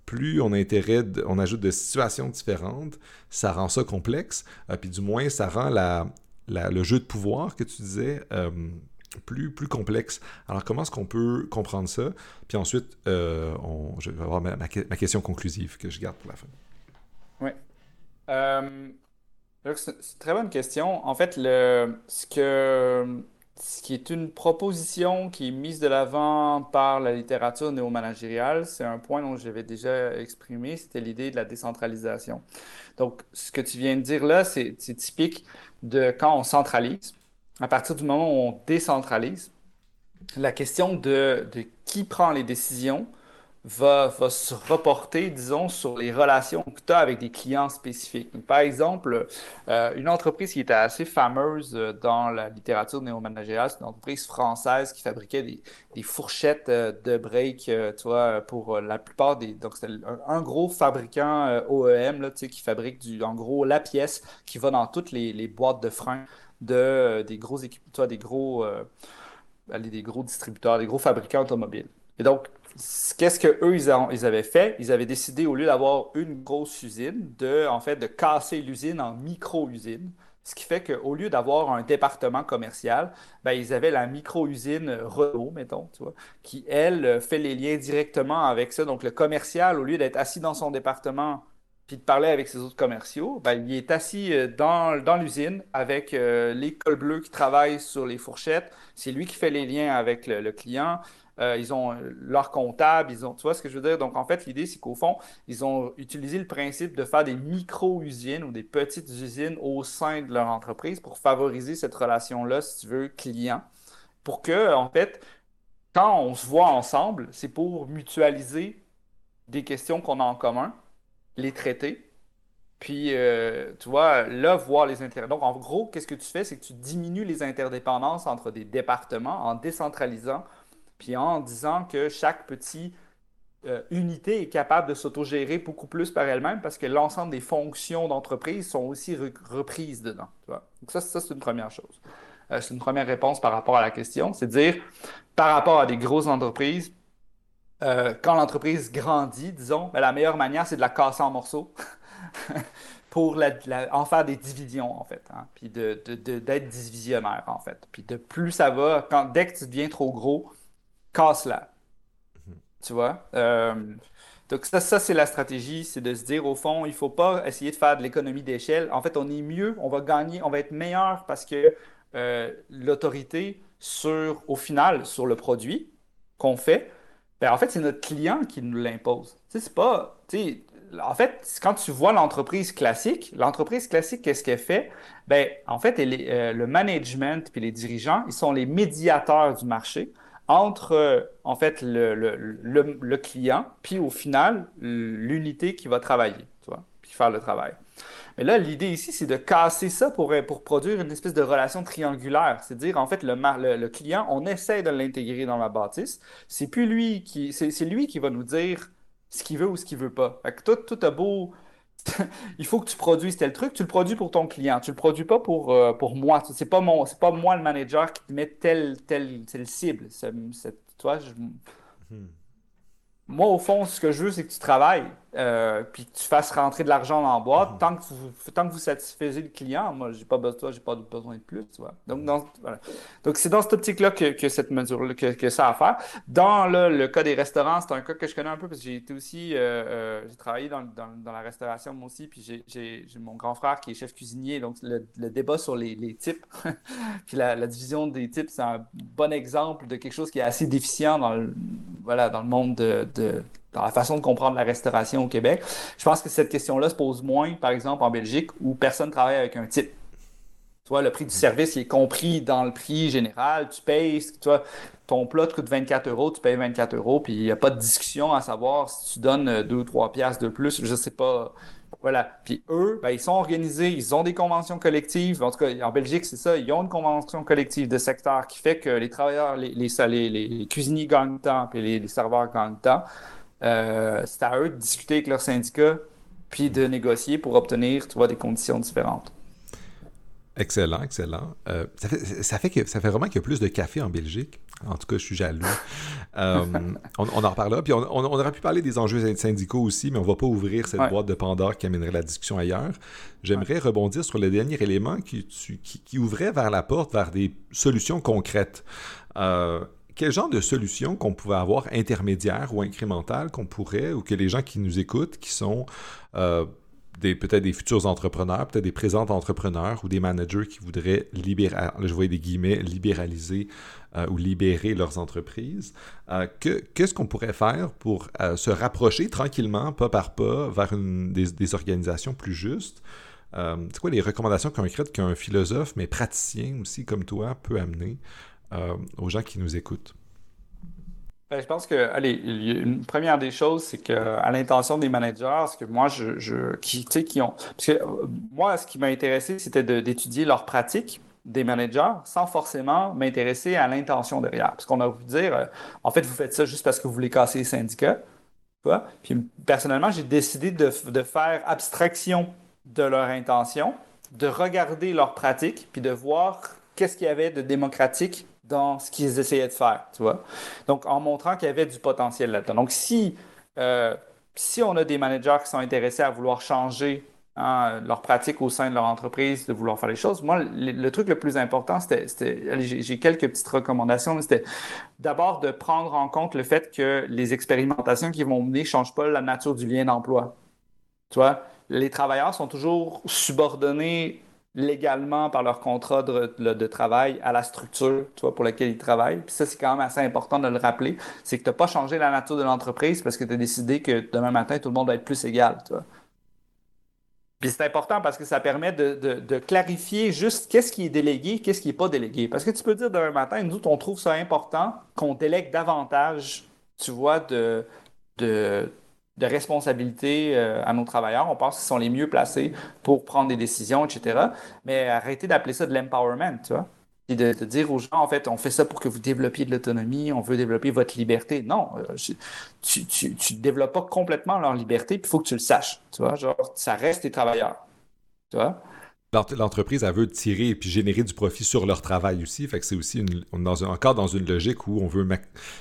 plus on, intérêt on ajoute de situations différentes, ça rend ça complexe, euh, puis du moins, ça rend le jeu de pouvoir que tu disais euh, plus, complexe. Alors, comment est-ce qu'on peut comprendre ça? Puis ensuite, euh, je vais avoir ma, ma que- ma question conclusive que je garde pour la fin. Oui. C'est une très bonne question. En fait, le, ce que, ce qui est une proposition qui est mise de l'avant par la littérature néomanagériale, c'est un point dont j'avais déjà exprimé, c'était l'idée de la décentralisation. Donc, ce que tu viens de dire là, c'est c'est typique de quand on centralise. À partir du moment où on décentralise, la question de, de qui prend les décisions va, se reporter, disons, sur les relations que tu as avec des clients spécifiques. Par exemple, euh, une entreprise qui était assez fameuse euh, dans la littérature néomanagériale, c'est une entreprise française qui fabriquait des, fourchettes euh, de break, tu vois, pour la plupart des... Donc, c'était un, gros fabricant OEM, là, tu sais, qui fabrique, du, en gros, la pièce qui va dans toutes les, boîtes de frein de, des gros équipements, tu vois, des gros... des gros distributeurs, des gros fabricants automobiles. Et donc, qu'est-ce qu'eux, ils, ils, avaient fait? Ils avaient décidé, au lieu d'avoir une grosse usine, de, en fait, de casser l'usine en micro-usines. Ce qui fait qu'au lieu d'avoir un département commercial, ben, ils avaient la micro-usine Renault, mettons, tu vois, qui, elle, fait les liens directement avec ça. Donc, le commercial, au lieu d'être assis dans son département puis de parler avec ses autres commerciaux, ben, il est assis euh, dans, dans l'usine avec euh, les qui travaillent sur les fourchettes. C'est lui qui fait les liens avec le client. Euh, ils ont leur comptable, ils ont, tu vois ce que je veux dire? Donc, en fait, l'idée, c'est qu'au fond, ils ont utilisé le principe de faire des micro-usines ou des petites usines au sein de leur entreprise pour favoriser cette relation-là, si tu veux, client. Pour que, en fait, quand on se voit ensemble, c'est pour mutualiser des questions qu'on a en commun, les traiter, puis, euh, tu vois, là, voir les intérêts. Donc, en gros, qu'est-ce que tu fais? C'est que tu diminues les interdépendances entre des départements en décentralisant puis en disant que chaque petite euh, unité est capable de s'autogérer beaucoup plus par elle-même parce que l'ensemble des fonctions d'entreprise sont aussi reprises dedans. Donc ça, c'est une première chose. Euh, c'est une première réponse par rapport à la question. C'est dire, par rapport à des grosses entreprises, euh, quand l'entreprise grandit, disons, ben, la meilleure manière, c'est de la casser en morceaux pour en faire des divisions, en fait. Hein, puis d'être de, divisionnaire, en fait. Puis de plus ça va, dès que tu deviens trop gros, casse-la. Mhm. Tu vois? Euh, donc ça, ça c'est la stratégie, c'est de se dire au fond, il ne faut pas essayer de faire de l'économie d'échelle. En fait, on est mieux, on va gagner, on va être meilleur parce que euh, l'autorité sur, au final, sur le produit qu'on fait, ben, en fait, c'est notre client qui nous l'impose. Tu sais, c'est pas, tu sais, en fait, quand tu vois l'entreprise classique, l'entreprise classique, qu'est-ce qu'elle fait? Ben, en fait, elle euh, le management puis les dirigeants, ils sont les médiateurs du marché entre en fait le, le, client, puis au final l'unité qui va travailler, tu vois, puis faire le travail. Mais là, l'idée ici, c'est de casser ça pour, produire une espèce de relation triangulaire. C'est-à-dire, en fait, le, le, client, on essaie de l'intégrer dans la bâtisse. C'est plus lui qui, c'est lui qui va nous dire ce qu'il veut ou ce qu'il veut pas. Tout, tout a beau il faut que tu produises tel truc, tu le produis pour ton client, tu le produis pas pour, euh, pour moi. C'est pas mon, c'est pas moi le manager qui te met tel tel telle cible. C'est, toi, je... Hmm. Moi, au fond, ce que je veux, c'est que tu travailles, euh, puis que tu fasses rentrer de l'argent dans la boîte. Mhm. Tant, que vous, tant que vous satisfaisez le client, moi, j'ai pas besoin, j'ai pas besoin de plus. Tu vois. Donc, Donc, c'est dans cette optique-là que, cette mesure que, que, ça a à faire. Dans le cas des restaurants, c'est un cas que je connais un peu parce que j'ai été aussi, euh, euh, j'ai travaillé dans, dans, la restauration moi aussi, puis j'ai mon grand frère qui est chef cuisinier. Donc, le, débat sur les, les types, puis la, division des types, c'est un bon exemple de quelque chose qui est assez déficient dans le, voilà, dans le monde de dans la façon de comprendre la restauration au Québec. Je pense que cette question-là se pose moins, par exemple, en Belgique, où personne travaille avec un type. Tu vois, le prix du service est compris dans le prix général. Tu payes, tu vois, ton plat te coûte 24 euros, tu payes 24 euros, puis il n'y a pas de discussion à savoir si tu donnes 2 ou 3 piastres de plus. Je ne sais pas. Voilà. Puis eux, ben, ils sont organisés, ils ont des conventions collectives. En tout cas, en Belgique, c'est ça. Ils ont une convention collective de secteur qui fait que les travailleurs, les, les, les, cuisiniers gagnent temps, puis les, serveurs gagnent temps. Euh, c'est à eux de discuter avec leur syndicat, puis de négocier pour obtenir, tu vois, des conditions différentes. Excellent, excellent. Euh, ça, fait, que, ça fait vraiment qu'il y a plus de café en Belgique. En tout cas, je suis jaloux. Euh, on, en reparlera. Puis on, aurait pu parler des enjeux syndicaux aussi, mais on ne va pas ouvrir cette boîte de Pandore qui amènerait la discussion ailleurs. J'aimerais rebondir sur le dernier élément qui, qui, ouvrait vers la porte vers des solutions concrètes. Euh, quel genre de solutions qu'on pouvait avoir intermédiaires ou incrémentales qu'on pourrait, ou que les gens qui nous écoutent, qui sont peut-être des futurs entrepreneurs, peut-être des présents entrepreneurs ou des managers qui voudraient libérer, je des guillemets, libéraliser euh, ou libérer leurs entreprises. Euh, qu'est-ce qu'on pourrait faire pour euh, se rapprocher tranquillement, pas par pas, vers des, organisations plus justes? c'est quoi les recommandations concrètes qu'un philosophe, mais praticien aussi comme toi, peut amener aux gens qui nous écoutent? Ben, je pense que, allez, une première des choses, c'est qu'à l'intention des managers, ce que moi, je, je qui, qui ont. Parce que euh, moi, ce qui m'a intéressé, c'était d'étudier leur pratique des managers sans forcément m'intéresser à l'intention derrière. Parce qu'on a voulu dire, euh, en fait, vous faites ça juste parce que vous voulez casser les syndicats. Puis personnellement, j'ai décidé de, de, faire abstraction de leur intention, de regarder leur pratique, puis de voir qu'est-ce qu'il y avait de démocratique ce qu'ils essayaient de faire, tu vois. Donc, en montrant qu'il y avait du potentiel là-dedans. Donc, si, euh, si on a des managers qui sont intéressés à vouloir changer hein, leur pratique au sein de leur entreprise, de vouloir faire les choses, moi, le, truc le plus important, c'était, j'ai quelques petites recommandations, c'était d'abord de prendre en compte le fait que les expérimentations qui vont mener ne changent pas la nature du lien d'emploi. Tu vois, les travailleurs sont toujours subordonnés légalement par leur contrat de, travail à la structure tu vois, pour laquelle ils travaillent. Puis ça, c'est quand même assez important de le rappeler. C'est que tu n'as pas changé la nature de l'entreprise parce que tu as décidé que demain matin, tout le monde va être plus égal. Tu vois. Puis c'est important parce que ça permet de, clarifier juste qu'est-ce qui est délégué, qu'est-ce qui n'est pas délégué. Parce que tu peux dire demain matin, nous, on trouve ça important qu'on délègue davantage, tu vois, de, de, de responsabilité euh, à nos travailleurs. On pense qu'ils sont les mieux placés pour prendre des décisions, etc. Mais arrêtez d'appeler ça de l'empowerment, tu vois. Et de, dire aux gens, en fait, on fait ça pour que vous développiez de l'autonomie, on veut développer votre liberté. Non, euh, tu ne développes pas complètement leur liberté, puis il faut que tu le saches, tu vois. Genre, ça reste tes travailleurs, tu vois. L'entreprise, elle veut tirer et puis générer du profit sur leur travail aussi. Fait que c'est aussi une, dans encore dans une logique où on veut.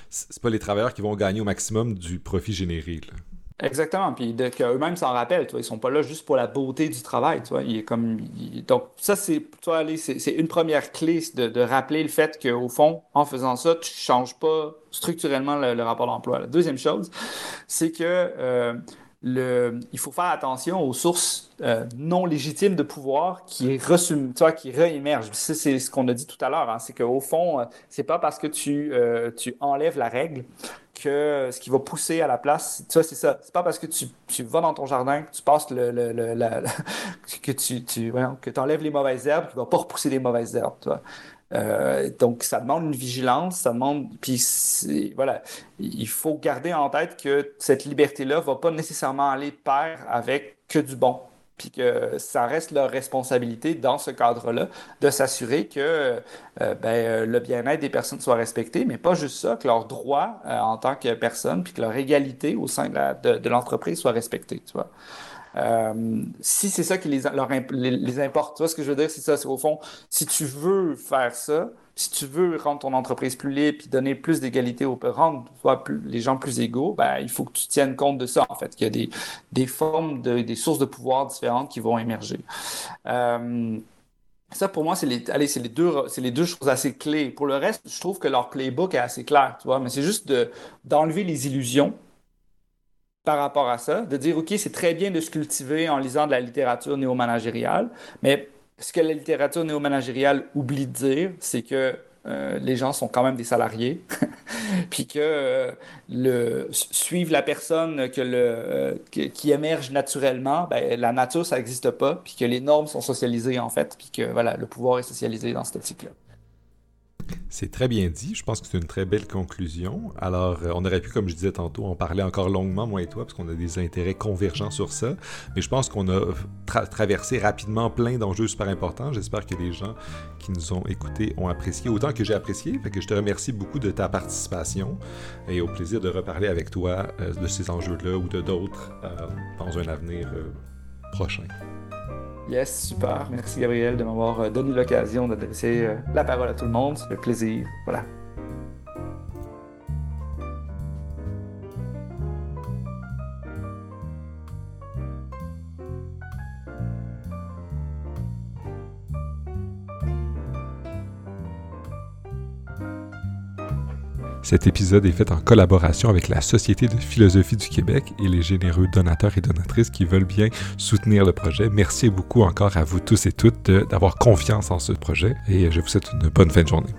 C'est pas les travailleurs qui vont gagner au maximum du profit généré. Là. Exactement. Puis qu'eux-mêmes s'en rappellent, tu vois, ils sont pas là juste pour la beauté du travail, tu vois. Il est comme, donc ça c'est, c'est une première clé de, de rappeler le fait qu'au fond, en faisant ça, tu changes pas structurellement le, rapport d'emploi. La deuxième chose, c'est que euh, le, il faut faire attention aux sources euh, non légitimes de pouvoir qui, tu vois, qui réémergent. C'est ce qu'on a dit tout à l'heure. Hein, c'est qu'au fond, euh, c'est pas parce que tu, tu enlèves la règle que ce qui va pousser à la place, tu vois, c'est ça. C'est pas parce que tu, tu, vas dans ton jardin, que tu passes le, que tu, tu que enlèves les mauvaises herbes, qu'il va pas repousser les mauvaises herbes, tu vois. Euh, donc, ça demande une vigilance, ça demande. Puis, voilà, il faut garder en tête que cette liberté-là va pas nécessairement aller pair avec que du bon puis que ça reste leur responsabilité dans ce cadre-là de s'assurer que euh, ben, le bien-être des personnes soit respecté, mais pas juste ça, que leurs droits euh, en tant que personne, puis que leur égalité au sein de, l'entreprise soit respectée, tu vois. Euh, si c'est ça qui les, leur, les, importe, tu vois ce que je veux dire, c'est ça, c'est au fond, si tu veux faire ça, si tu veux rendre ton entreprise plus libre et donner plus d'égalité aux rendre plus, les gens plus égaux, ben, il faut que tu tiennes compte de ça, en fait, qu'il y a des, des formes, de, des sources de pouvoir différentes qui vont émerger. Euh, ça, pour moi, c'est les, les deux, les deux choses assez clés. Pour le reste, je trouve que leur playbook est assez clair, tu vois, mais c'est juste de, d'enlever les illusions par rapport à ça, de dire, OK, c'est très bien de se cultiver en lisant de la littérature néo-managériale, mais ce que la littérature néo-managériale oublie de dire, c'est que euh, les gens sont quand même des salariés, puis que euh, suivre la personne euh, qui émerge naturellement, ben, la nature, ça n'existe pas, puis que les normes sont socialisées en fait, puis que voilà, le pouvoir est socialisé dans cette optique-là. C'est très bien dit. Je pense que c'est une très belle conclusion. Alors, euh, on aurait pu, comme je disais tantôt, en parler encore longuement, moi et toi, parce qu'on a des intérêts convergents sur ça. Mais je pense qu'on a traversé rapidement plein d'enjeux super importants. J'espère que les gens qui nous ont écoutés ont apprécié autant que j'ai apprécié. Fait que je te remercie beaucoup de ta participation et au plaisir de reparler avec toi euh, de ces enjeux-là ou de d'autres euh, dans un avenir prochain. Yes, super. Merci Gabriel de m'avoir euh, donné l'occasion d'adresser euh, la parole à tout le monde. C'est un plaisir. Voilà. Cet épisode est fait en collaboration avec la Société de philosophie du Québec et les généreux donateurs et donatrices qui veulent bien soutenir le projet. Merci beaucoup encore à vous tous et toutes d'avoir confiance en ce projet et je vous souhaite une bonne fin de journée.